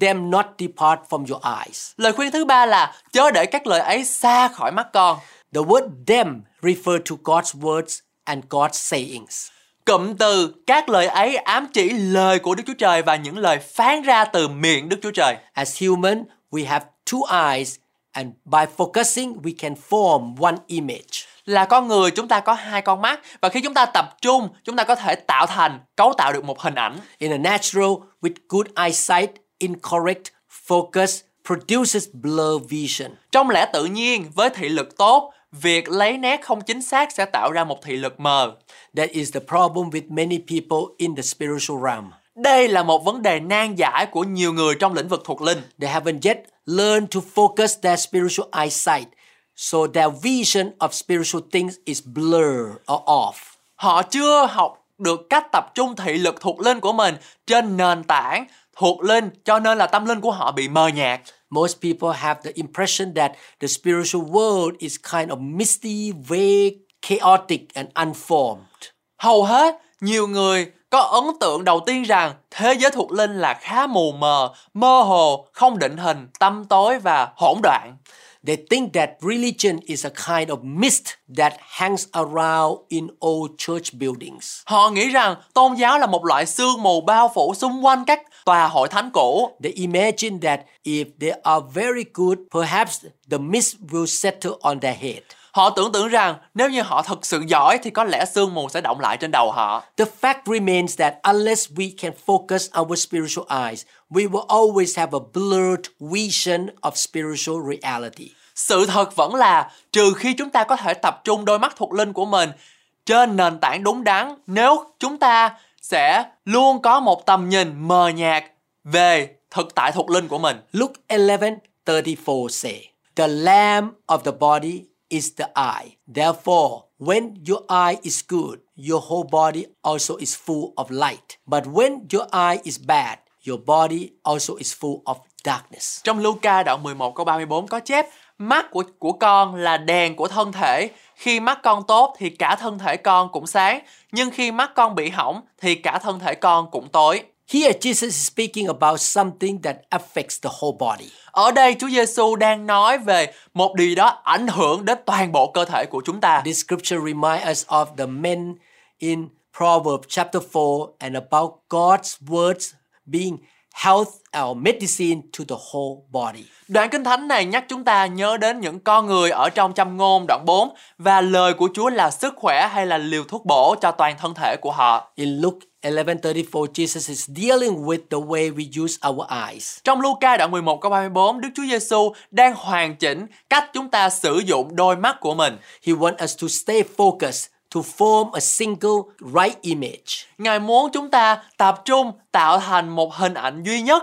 them not depart from your eyes. Lời khuyên thứ ba là chớ để các lời ấy xa khỏi mắt con. The word them refer to God's words and God's sayings. Cụm từ các lời ấy ám chỉ lời của Đức Chúa Trời và những lời phán ra từ miệng Đức Chúa Trời. As human, we have two eyes and by focusing we can form one image. Là con người chúng ta có hai con mắt và khi chúng ta tập trung chúng ta có thể tạo thành cấu tạo được một hình ảnh. In a natural with good eyesight, incorrect focus produces blur vision. Trong lẽ tự nhiên với thị lực tốt, việc lấy nét không chính xác sẽ tạo ra một thị lực mờ. That is the problem with many people in the spiritual realm. Đây là một vấn đề nan giải của nhiều người trong lĩnh vực thuộc linh. They haven't yet learned to focus their spiritual eyesight, so their vision of spiritual things is blurred or off. Họ chưa học được cách tập trung thị lực thuộc linh của mình trên nền tảng thuộc linh cho nên là tâm linh của họ bị mờ nhạt. Most people have the impression that the spiritual world is kind of misty, vague, chaotic, and unformed. Hầu hết nhiều người có ấn tượng đầu tiên rằng thế giới thuộc linh là khá mù mờ, mơ hồ, không định hình, tâm tối và hỗn loạn. They think that religion is a kind of mist that hangs around in old church buildings. Họ nghĩ rằng tôn giáo là một loại sương mù bao phủ xung quanh các tòa hội thánh cũ. They imagine that if they are very good, perhaps the mist will settle on their head. Họ tưởng tượng rằng nếu như họ thực sự giỏi thì có lẽ sương mù sẽ động lại trên đầu họ. The fact remains that unless we can focus our spiritual eyes, we will always have a blurred vision of spiritual reality. Sự thật vẫn là trừ khi chúng ta có thể tập trung đôi mắt thuộc linh của mình trên nền tảng đúng đắn, nếu chúng ta sẽ luôn có một tầm nhìn mờ nhạt về thực tại thuộc linh của mình. Luke 11:34 say, "The lamp of the body is the eye. Therefore, when your eye is good, your whole body also is full of light. But when your eye is bad, your body also is full of darkness." Trong Luca đoạn 11 câu 34 có chép mắt của của con là đèn của thân thể. Khi mắt con tốt thì cả thân thể con cũng sáng, nhưng khi mắt con bị hỏng thì cả thân thể con cũng tối. Here Jesus is speaking about something that affects the whole body. Ở đây Chúa Giêsu đang nói về một điều đó ảnh hưởng đến toàn bộ cơ thể của chúng ta. This scripture reminds us of the men in Proverbs chapter 4 and about God's words being health or medicine to the whole body. Đoạn kinh thánh này nhắc chúng ta nhớ đến những con người ở trong châm ngôn đoạn 4 và lời của Chúa là sức khỏe hay là liều thuốc bổ cho toàn thân thể của họ. In Luke 11:34 Jesus is dealing with the way we use our eyes. Trong Luca đoạn 11 câu 34, Đức Chúa Giêsu đang hoàn chỉnh cách chúng ta sử dụng đôi mắt của mình. He wants us to stay focused to form a single right image. Ngài muốn chúng ta tập trung tạo thành một hình ảnh duy nhất.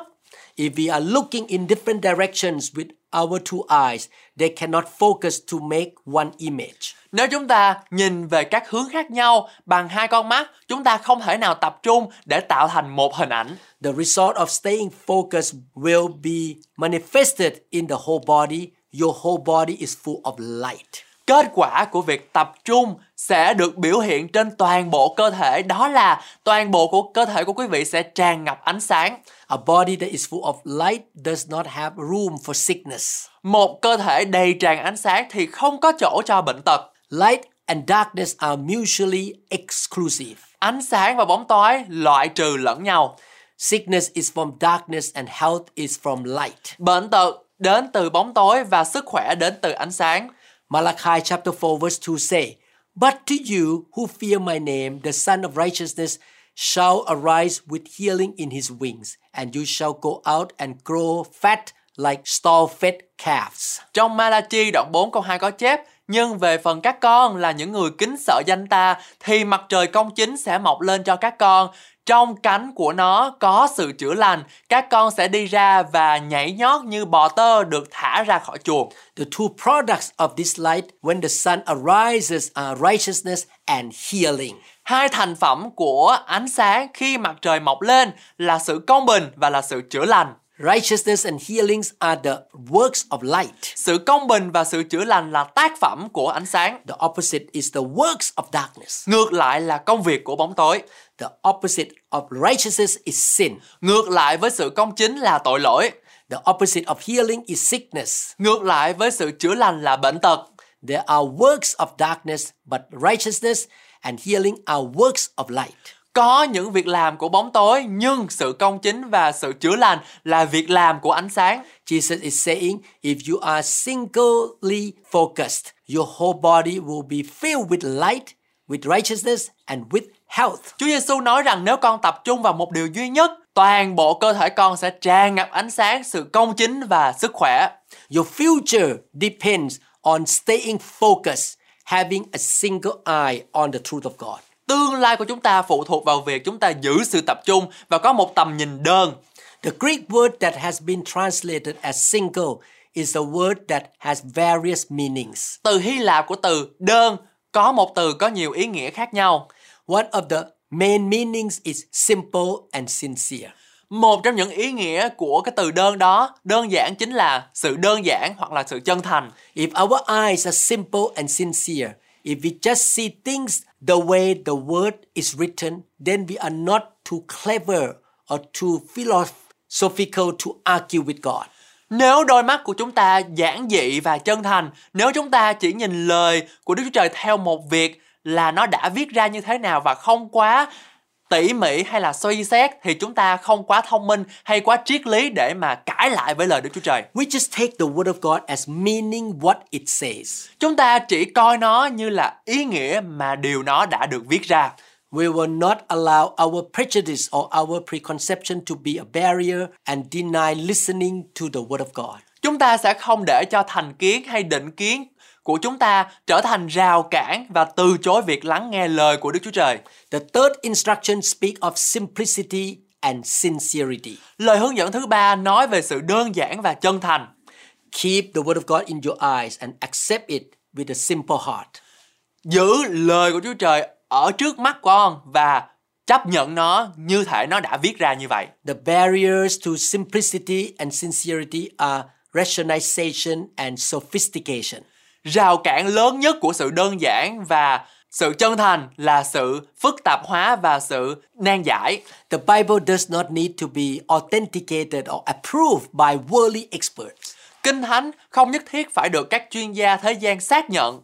If we are looking in different directions with our two eyes, they cannot focus to make one image. Nếu chúng ta nhìn về các hướng khác nhau bằng hai con mắt, chúng ta không thể nào tập trung để tạo thành một hình ảnh. The result of staying focused will be manifested in the whole body. Your whole body is full of light. Kết quả của việc tập trung sẽ được biểu hiện trên toàn bộ cơ thể, đó là toàn bộ của cơ thể của quý vị sẽ tràn ngập ánh sáng. A body that is full of light does not have room for sickness. Một cơ thể đầy tràn ánh sáng thì không có chỗ cho bệnh tật. Light and darkness are mutually exclusive. Ánh sáng và bóng tối loại trừ lẫn nhau. Sickness is from darkness and health is from light. Bệnh tật đến từ bóng tối và sức khỏe đến từ ánh sáng. Malachi chapter 4 verse 2 say, But to you who fear my name, the Son of Righteousness shall arise with healing in his wings, and you shall go out and grow fat like stall-fed calves. Trong Malachi đoạn 4 câu 2 có chép Nhưng về phần các con là những người kính sợ danh ta Thì mặt trời công chính sẽ mọc lên cho các con Trong cánh của nó có sự chữa lành Các con sẽ đi ra và nhảy nhót như bò tơ được thả ra khỏi chuồng The two products of this light when the sun arises are righteousness and healing. Hai thành phẩm của ánh sáng khi mặt trời mọc lên là sự công bình và là sự chữa lành Righteousness and healings are the works of light. Sự công bình và sự chữa lành là tác phẩm của ánh sáng. The opposite is the works of darkness. Ngược lại là công việc của bóng tối. The opposite of righteousness is sin. Ngược lại với sự công chính là tội lỗi. The opposite of healing is sickness. Ngược lại với sự chữa lành là bệnh tật. There are works of darkness, but righteousness and healing are works of light. Có những việc làm của bóng tối nhưng sự công chính và sự chữa lành là việc làm của ánh sáng. Jesus is saying if you are singly focused, your whole body will be filled with light, with righteousness, and with health. Chúa Giêsu nói rằng nếu con tập trung vào một điều duy nhất, toàn bộ cơ thể con sẽ tràn ngập ánh sáng, sự công chính và sức khỏe. Your future depends on staying focused, having a single eye on the truth of God. Tương lai của chúng ta phụ thuộc vào việc chúng ta giữ sự tập trung và có một tầm nhìn đơn. The Greek word that has been translated as single is a word that has various meanings. Từ Hy Lạp của từ đơn có một từ có nhiều ý nghĩa khác nhau. One of the main meanings is simple and sincere. Một trong những ý nghĩa của cái từ đơn đó đơn giản chính là sự đơn giản hoặc là sự chân thành. If our eyes are simple and sincere, if we just see things the way the word is written, then we are not too clever or too philosophical to argue with God. Nếu đôi mắt của chúng ta giản dị và chân thành, nếu chúng ta chỉ nhìn lời của Đức Chúa Trời theo một việc là nó đã viết ra như thế nào và không quá tỉ mỉ hay là suy xét thì chúng ta không quá thông minh hay quá triết lý để mà cãi lại với lời Đức Chúa Trời. We just take the word of God as meaning what it says. Chúng ta chỉ coi nó như là ý nghĩa mà điều nó đã được viết ra. We will not allow our prejudice or our preconception to be a barrier and deny listening to the word of God. Chúng ta sẽ không để cho thành kiến hay định kiến của chúng ta trở thành rào cản và từ chối việc lắng nghe lời của Đức Chúa Trời. The third instruction speak of simplicity and sincerity. Lời hướng dẫn thứ ba nói về sự đơn giản và chân thành. Keep the word of God in your eyes and accept it with a simple heart. Giữ lời của Chúa Trời ở trước mắt con và chấp nhận nó như thể nó đã viết ra như vậy. The barriers to simplicity and sincerity are rationalization and sophistication. Rào cản lớn nhất của sự đơn giản và sự chân thành là sự phức tạp hóa và sự nan giải. The Bible does not need to be authenticated or approved by worldly experts. Kinh Thánh không nhất thiết phải được các chuyên gia thế gian xác nhận.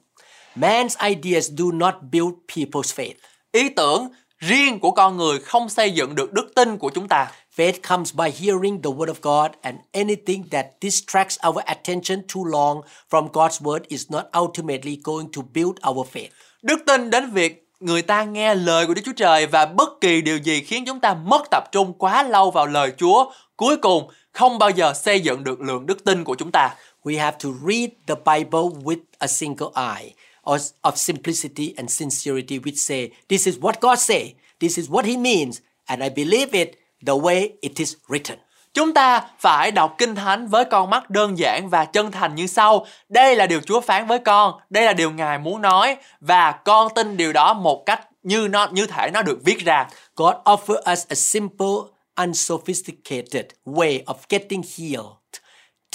Man's ideas do not build people's faith. Ý tưởng riêng của con người không xây dựng được đức tin của chúng ta. Faith comes by hearing the word of God, and anything that distracts our attention too long from God's word is not ultimately going to build our faith. Đức tin đến việc người ta nghe lời của Đức Chúa Trời và bất kỳ điều gì khiến chúng ta mất tập trung quá lâu vào lời Chúa, cuối cùng không bao giờ xây dựng được lượng đức tin của chúng ta. We have to read the Bible with a single eye of simplicity and sincerity, which say, This is what God say, this is what He means, and I believe it the way it is written. Chúng ta phải đọc Kinh Thánh với con mắt đơn giản và chân thành như sau. Đây là điều Chúa phán với con, đây là điều Ngài muốn nói và con tin điều đó một cách như nó như thể nó được viết ra. God offers us a simple, unsophisticated way of getting healed,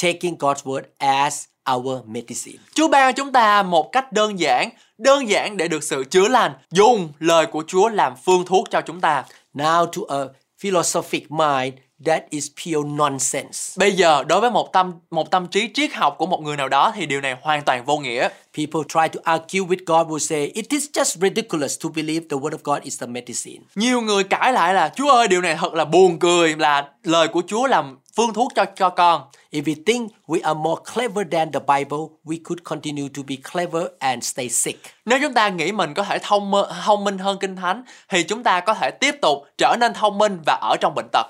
taking God's word as our medicine. Chúa ban chúng ta một cách đơn giản, đơn giản để được sự chữa lành, dùng lời của Chúa làm phương thuốc cho chúng ta. Now to a philosophic mind, that is pure nonsense. Bây giờ đối với một tâm một tâm trí triết học của một người nào đó thì điều này hoàn toàn vô nghĩa. People try to argue with God will say, it is just ridiculous to believe the word of God is the medicine. Nhiều người cãi lại là Chúa ơi điều này thật là buồn cười là lời của Chúa làm phương thuốc cho cho con. If we think we are more clever than the Bible, we could continue to be clever and stay sick. Nếu chúng ta nghĩ mình có thể thông thông minh hơn Kinh Thánh thì chúng ta có thể tiếp tục trở nên thông minh và ở trong bệnh tật.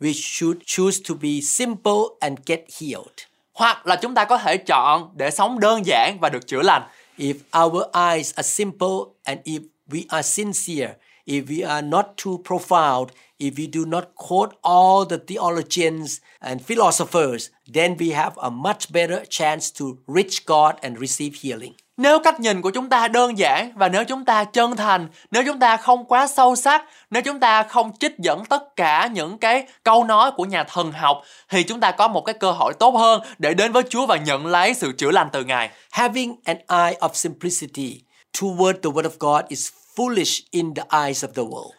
We should choose to be simple and get healed. Hoặc là chúng ta có thể chọn để sống đơn giản và được chữa lành. If our eyes are simple and if we are sincere, if we are not too profound, if we do not quote all the theologians and philosophers, then we have a much better chance to reach God and receive healing. Nếu cách nhìn của chúng ta đơn giản và nếu chúng ta chân thành, nếu chúng ta không quá sâu sắc, nếu chúng ta không trích dẫn tất cả những cái câu nói của nhà thần học thì chúng ta có một cái cơ hội tốt hơn để đến với Chúa và nhận lấy sự chữa lành từ Ngài. Having an eye of simplicity toward the Word of God is foolish in the eyes of the world.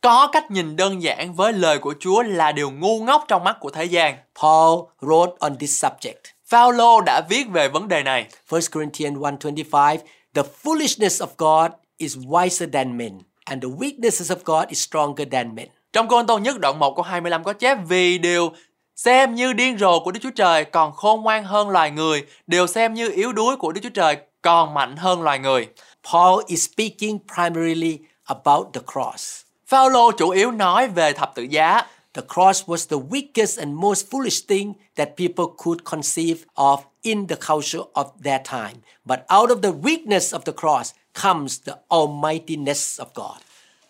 Có cách nhìn đơn giản với lời của Chúa là điều ngu ngốc trong mắt của thế gian. Paul wrote on this subject. Phaolô đã viết về vấn đề này. 1 Corinthians 1:25 The foolishness of God is wiser than men and the weaknesses of God is stronger than men. Trong Côn Tô nhất đoạn 1 câu 25 có chép vì điều xem như điên rồ của Đức Chúa Trời còn khôn ngoan hơn loài người, điều xem như yếu đuối của Đức Chúa Trời còn mạnh hơn loài người. Paul is speaking primarily about the cross. Phaolô chủ yếu nói về thập tự giá. The cross was the weakest and most foolish thing that people could conceive of in the culture of their time. But out of the weakness of the cross comes the almightiness of God.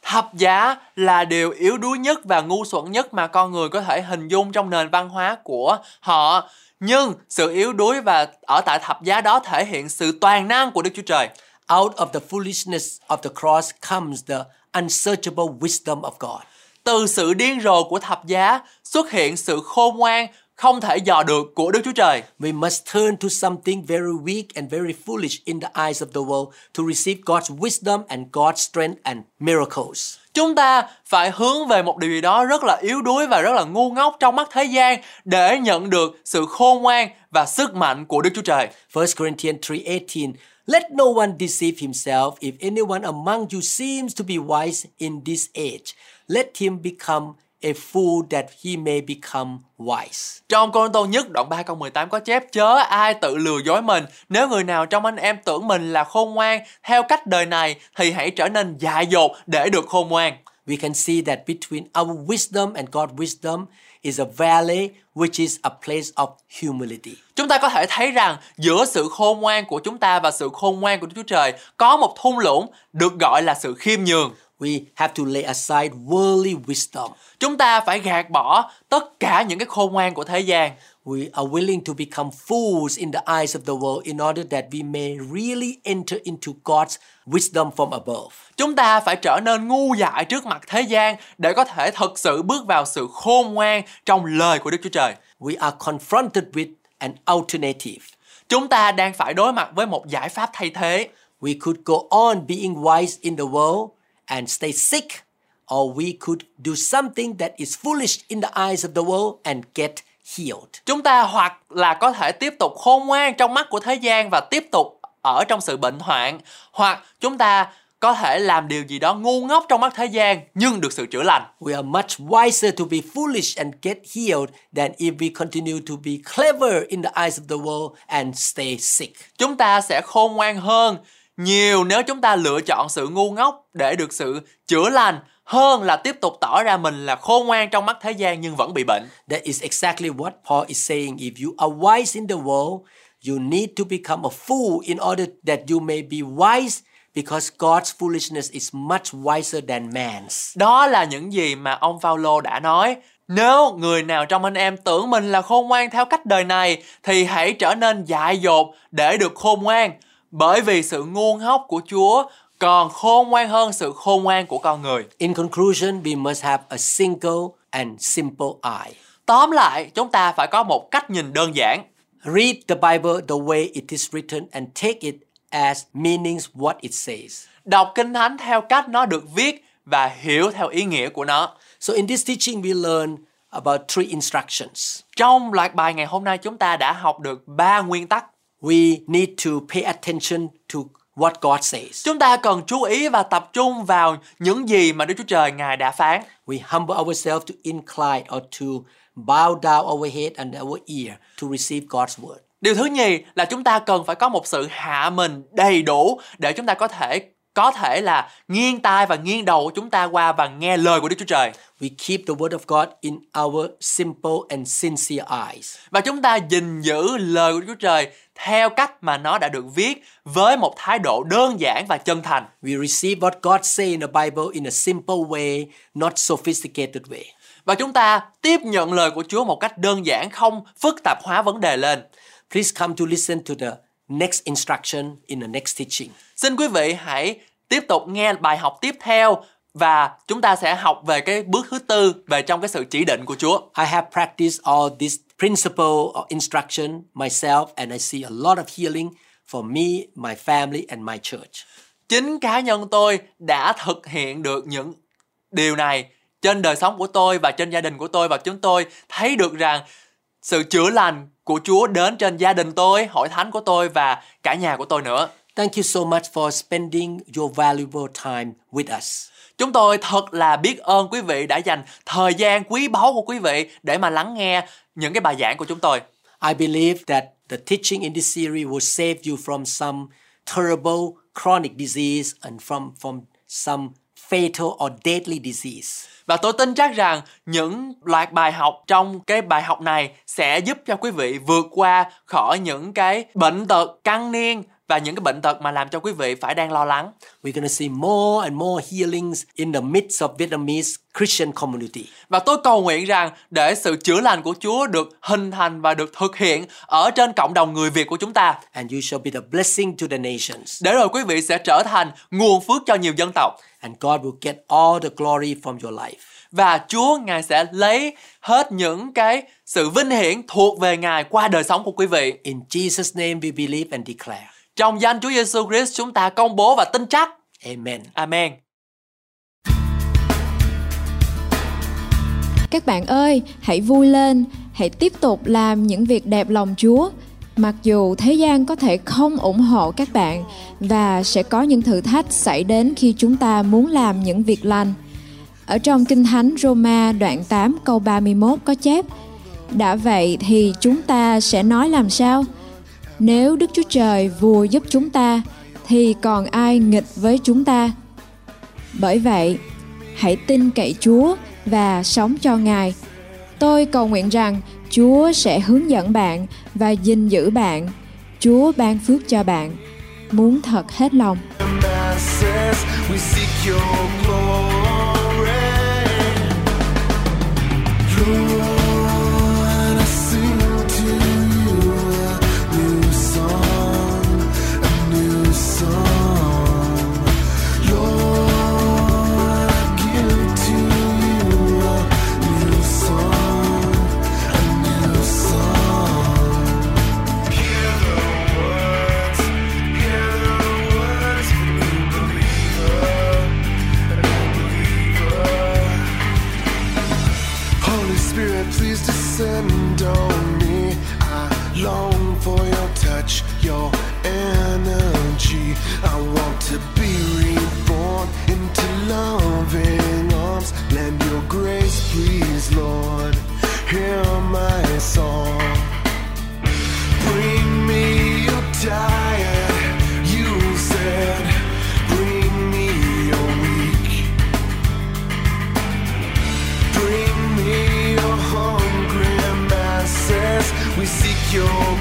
Thập giá là điều yếu đuối nhất và ngu xuẩn nhất mà con người có thể hình dung trong nền văn hóa của họ. Nhưng sự yếu đuối và ở tại thập giá đó thể hiện sự toàn năng của Đức Chúa Trời. Out of the foolishness of the cross comes the unsearchable wisdom of God. Từ sự điên rồ của thập giá xuất hiện sự khôn ngoan không thể dò được của Đức Chúa Trời. We must turn to something very weak and very foolish in the eyes of the world to receive God's wisdom and God's strength and miracles. Chúng ta phải hướng về một điều gì đó rất là yếu đuối và rất là ngu ngốc trong mắt thế gian để nhận được sự khôn ngoan và sức mạnh của Đức Chúa Trời. 1 Corinthians 3:18 Let no one deceive himself if anyone among you seems to be wise in this age let him become a fool that he may become wise. Trong Côn Tô nhất đoạn 3 câu 18 có chép chớ ai tự lừa dối mình Nếu người nào trong anh em tưởng mình là khôn ngoan Theo cách đời này thì hãy trở nên dại dột để được khôn ngoan We can see that between our wisdom and God's wisdom is a valley which is a place of humility. Chúng ta có thể thấy rằng giữa sự khôn ngoan của chúng ta và sự khôn ngoan của Đức Chúa Trời có một thung lũng được gọi là sự khiêm nhường. We have to lay aside worldly wisdom. Chúng ta phải gạt bỏ tất cả những cái khôn ngoan của thế gian. We are willing to become fools in the eyes of the world in order that we may really enter into God's wisdom from above. Chúng ta phải trở nên ngu dại trước mặt thế gian để có thể thực sự bước vào sự khôn ngoan trong lời của Đức Chúa Trời. We are confronted with an alternative. Chúng ta đang phải đối mặt với một giải pháp thay thế. We could go on being wise in the world and stay sick, or we could do something that is foolish in the eyes of the world and get healed. Chúng ta hoặc là có thể tiếp tục khôn ngoan trong mắt của thế gian và tiếp tục ở trong sự bệnh hoạn, hoặc chúng ta có thể làm điều gì đó ngu ngốc trong mắt thế gian nhưng được sự chữa lành. We are much wiser to be foolish and get healed than if we continue to be clever in the eyes of the world and stay sick. Chúng ta sẽ khôn ngoan hơn nhiều nếu chúng ta lựa chọn sự ngu ngốc để được sự chữa lành hơn là tiếp tục tỏ ra mình là khôn ngoan trong mắt thế gian nhưng vẫn bị bệnh. That is exactly what Paul is saying. If you are wise in the world, you need to become a fool in order that you may be wise because God's foolishness is much wiser than man's. Đó là những gì mà ông Phaolô đã nói. Nếu người nào trong anh em tưởng mình là khôn ngoan theo cách đời này thì hãy trở nên dại dột để được khôn ngoan. Bởi vì sự ngu ngốc của Chúa còn khôn ngoan hơn sự khôn ngoan của con người. In conclusion, we must have a single and simple eye. Tóm lại, chúng ta phải có một cách nhìn đơn giản. Read the Bible the way it is written and take it as meanings what it says. Đọc Kinh Thánh theo cách nó được viết và hiểu theo ý nghĩa của nó. So in this teaching we learn about three instructions. Trong loạt bài ngày hôm nay chúng ta đã học được ba nguyên tắc. We need to pay attention to what God says. Chúng ta cần chú ý và tập trung vào những gì mà Đức Chúa Trời Ngài đã phán. We humble ourselves to incline or to bow down our head and our ear to receive God's word. Điều thứ nhì là chúng ta cần phải có một sự hạ mình đầy đủ để chúng ta có thể có thể là nghiêng tai và nghiêng đầu của chúng ta qua và nghe lời của Đức Chúa Trời. We keep the word of God in our simple and sincere eyes. Và chúng ta gìn giữ lời của Đức Chúa Trời theo cách mà nó đã được viết với một thái độ đơn giản và chân thành. We receive what God say in the Bible in a simple way, not sophisticated way. Và chúng ta tiếp nhận lời của Chúa một cách đơn giản không phức tạp hóa vấn đề lên. Please come to listen to the next instruction in the next teaching. Xin quý vị hãy tiếp tục nghe bài học tiếp theo và chúng ta sẽ học về cái bước thứ tư về trong cái sự chỉ định của Chúa. I have practiced all this principle or instruction myself and I see a lot of healing for me, my family and my church. Chính cá nhân tôi đã thực hiện được những điều này trên đời sống của tôi và trên gia đình của tôi và chúng tôi thấy được rằng sự chữa lành của Chúa đến trên gia đình tôi, hội thánh của tôi và cả nhà của tôi nữa. Thank you so much for spending your valuable time with us. Chúng tôi thật là biết ơn quý vị đã dành thời gian quý báu của quý vị để mà lắng nghe những cái bài giảng của chúng tôi. I believe that the teaching in this series will save you from some terrible chronic disease and from from some fatal or deadly disease. Và tôi tin chắc rằng những loạt bài học trong cái bài học này sẽ giúp cho quý vị vượt qua khỏi những cái bệnh tật căn niên và những cái bệnh tật mà làm cho quý vị phải đang lo lắng. We're to see more and more healings in the midst of Vietnamese Christian community. Và tôi cầu nguyện rằng để sự chữa lành của Chúa được hình thành và được thực hiện ở trên cộng đồng người Việt của chúng ta. And you shall be the blessing to the nations. Để rồi quý vị sẽ trở thành nguồn phước cho nhiều dân tộc. And God will get all the glory from your life. Và Chúa Ngài sẽ lấy hết những cái sự vinh hiển thuộc về Ngài qua đời sống của quý vị. In Jesus' name we believe and declare. Trong danh Chúa Giêsu Christ chúng ta công bố và tin chắc. Amen. Amen. Các bạn ơi, hãy vui lên, hãy tiếp tục làm những việc đẹp lòng Chúa. Mặc dù thế gian có thể không ủng hộ các bạn và sẽ có những thử thách xảy đến khi chúng ta muốn làm những việc lành. Ở trong Kinh Thánh Roma đoạn 8 câu 31 có chép Đã vậy thì chúng ta sẽ nói làm sao? Nếu Đức Chúa Trời vua giúp chúng ta thì còn ai nghịch với chúng ta? Bởi vậy, hãy tin cậy Chúa và sống cho Ngài. Tôi cầu nguyện rằng Chúa sẽ hướng dẫn bạn và gìn giữ bạn. Chúa ban phước cho bạn. Muốn thật hết lòng. yo.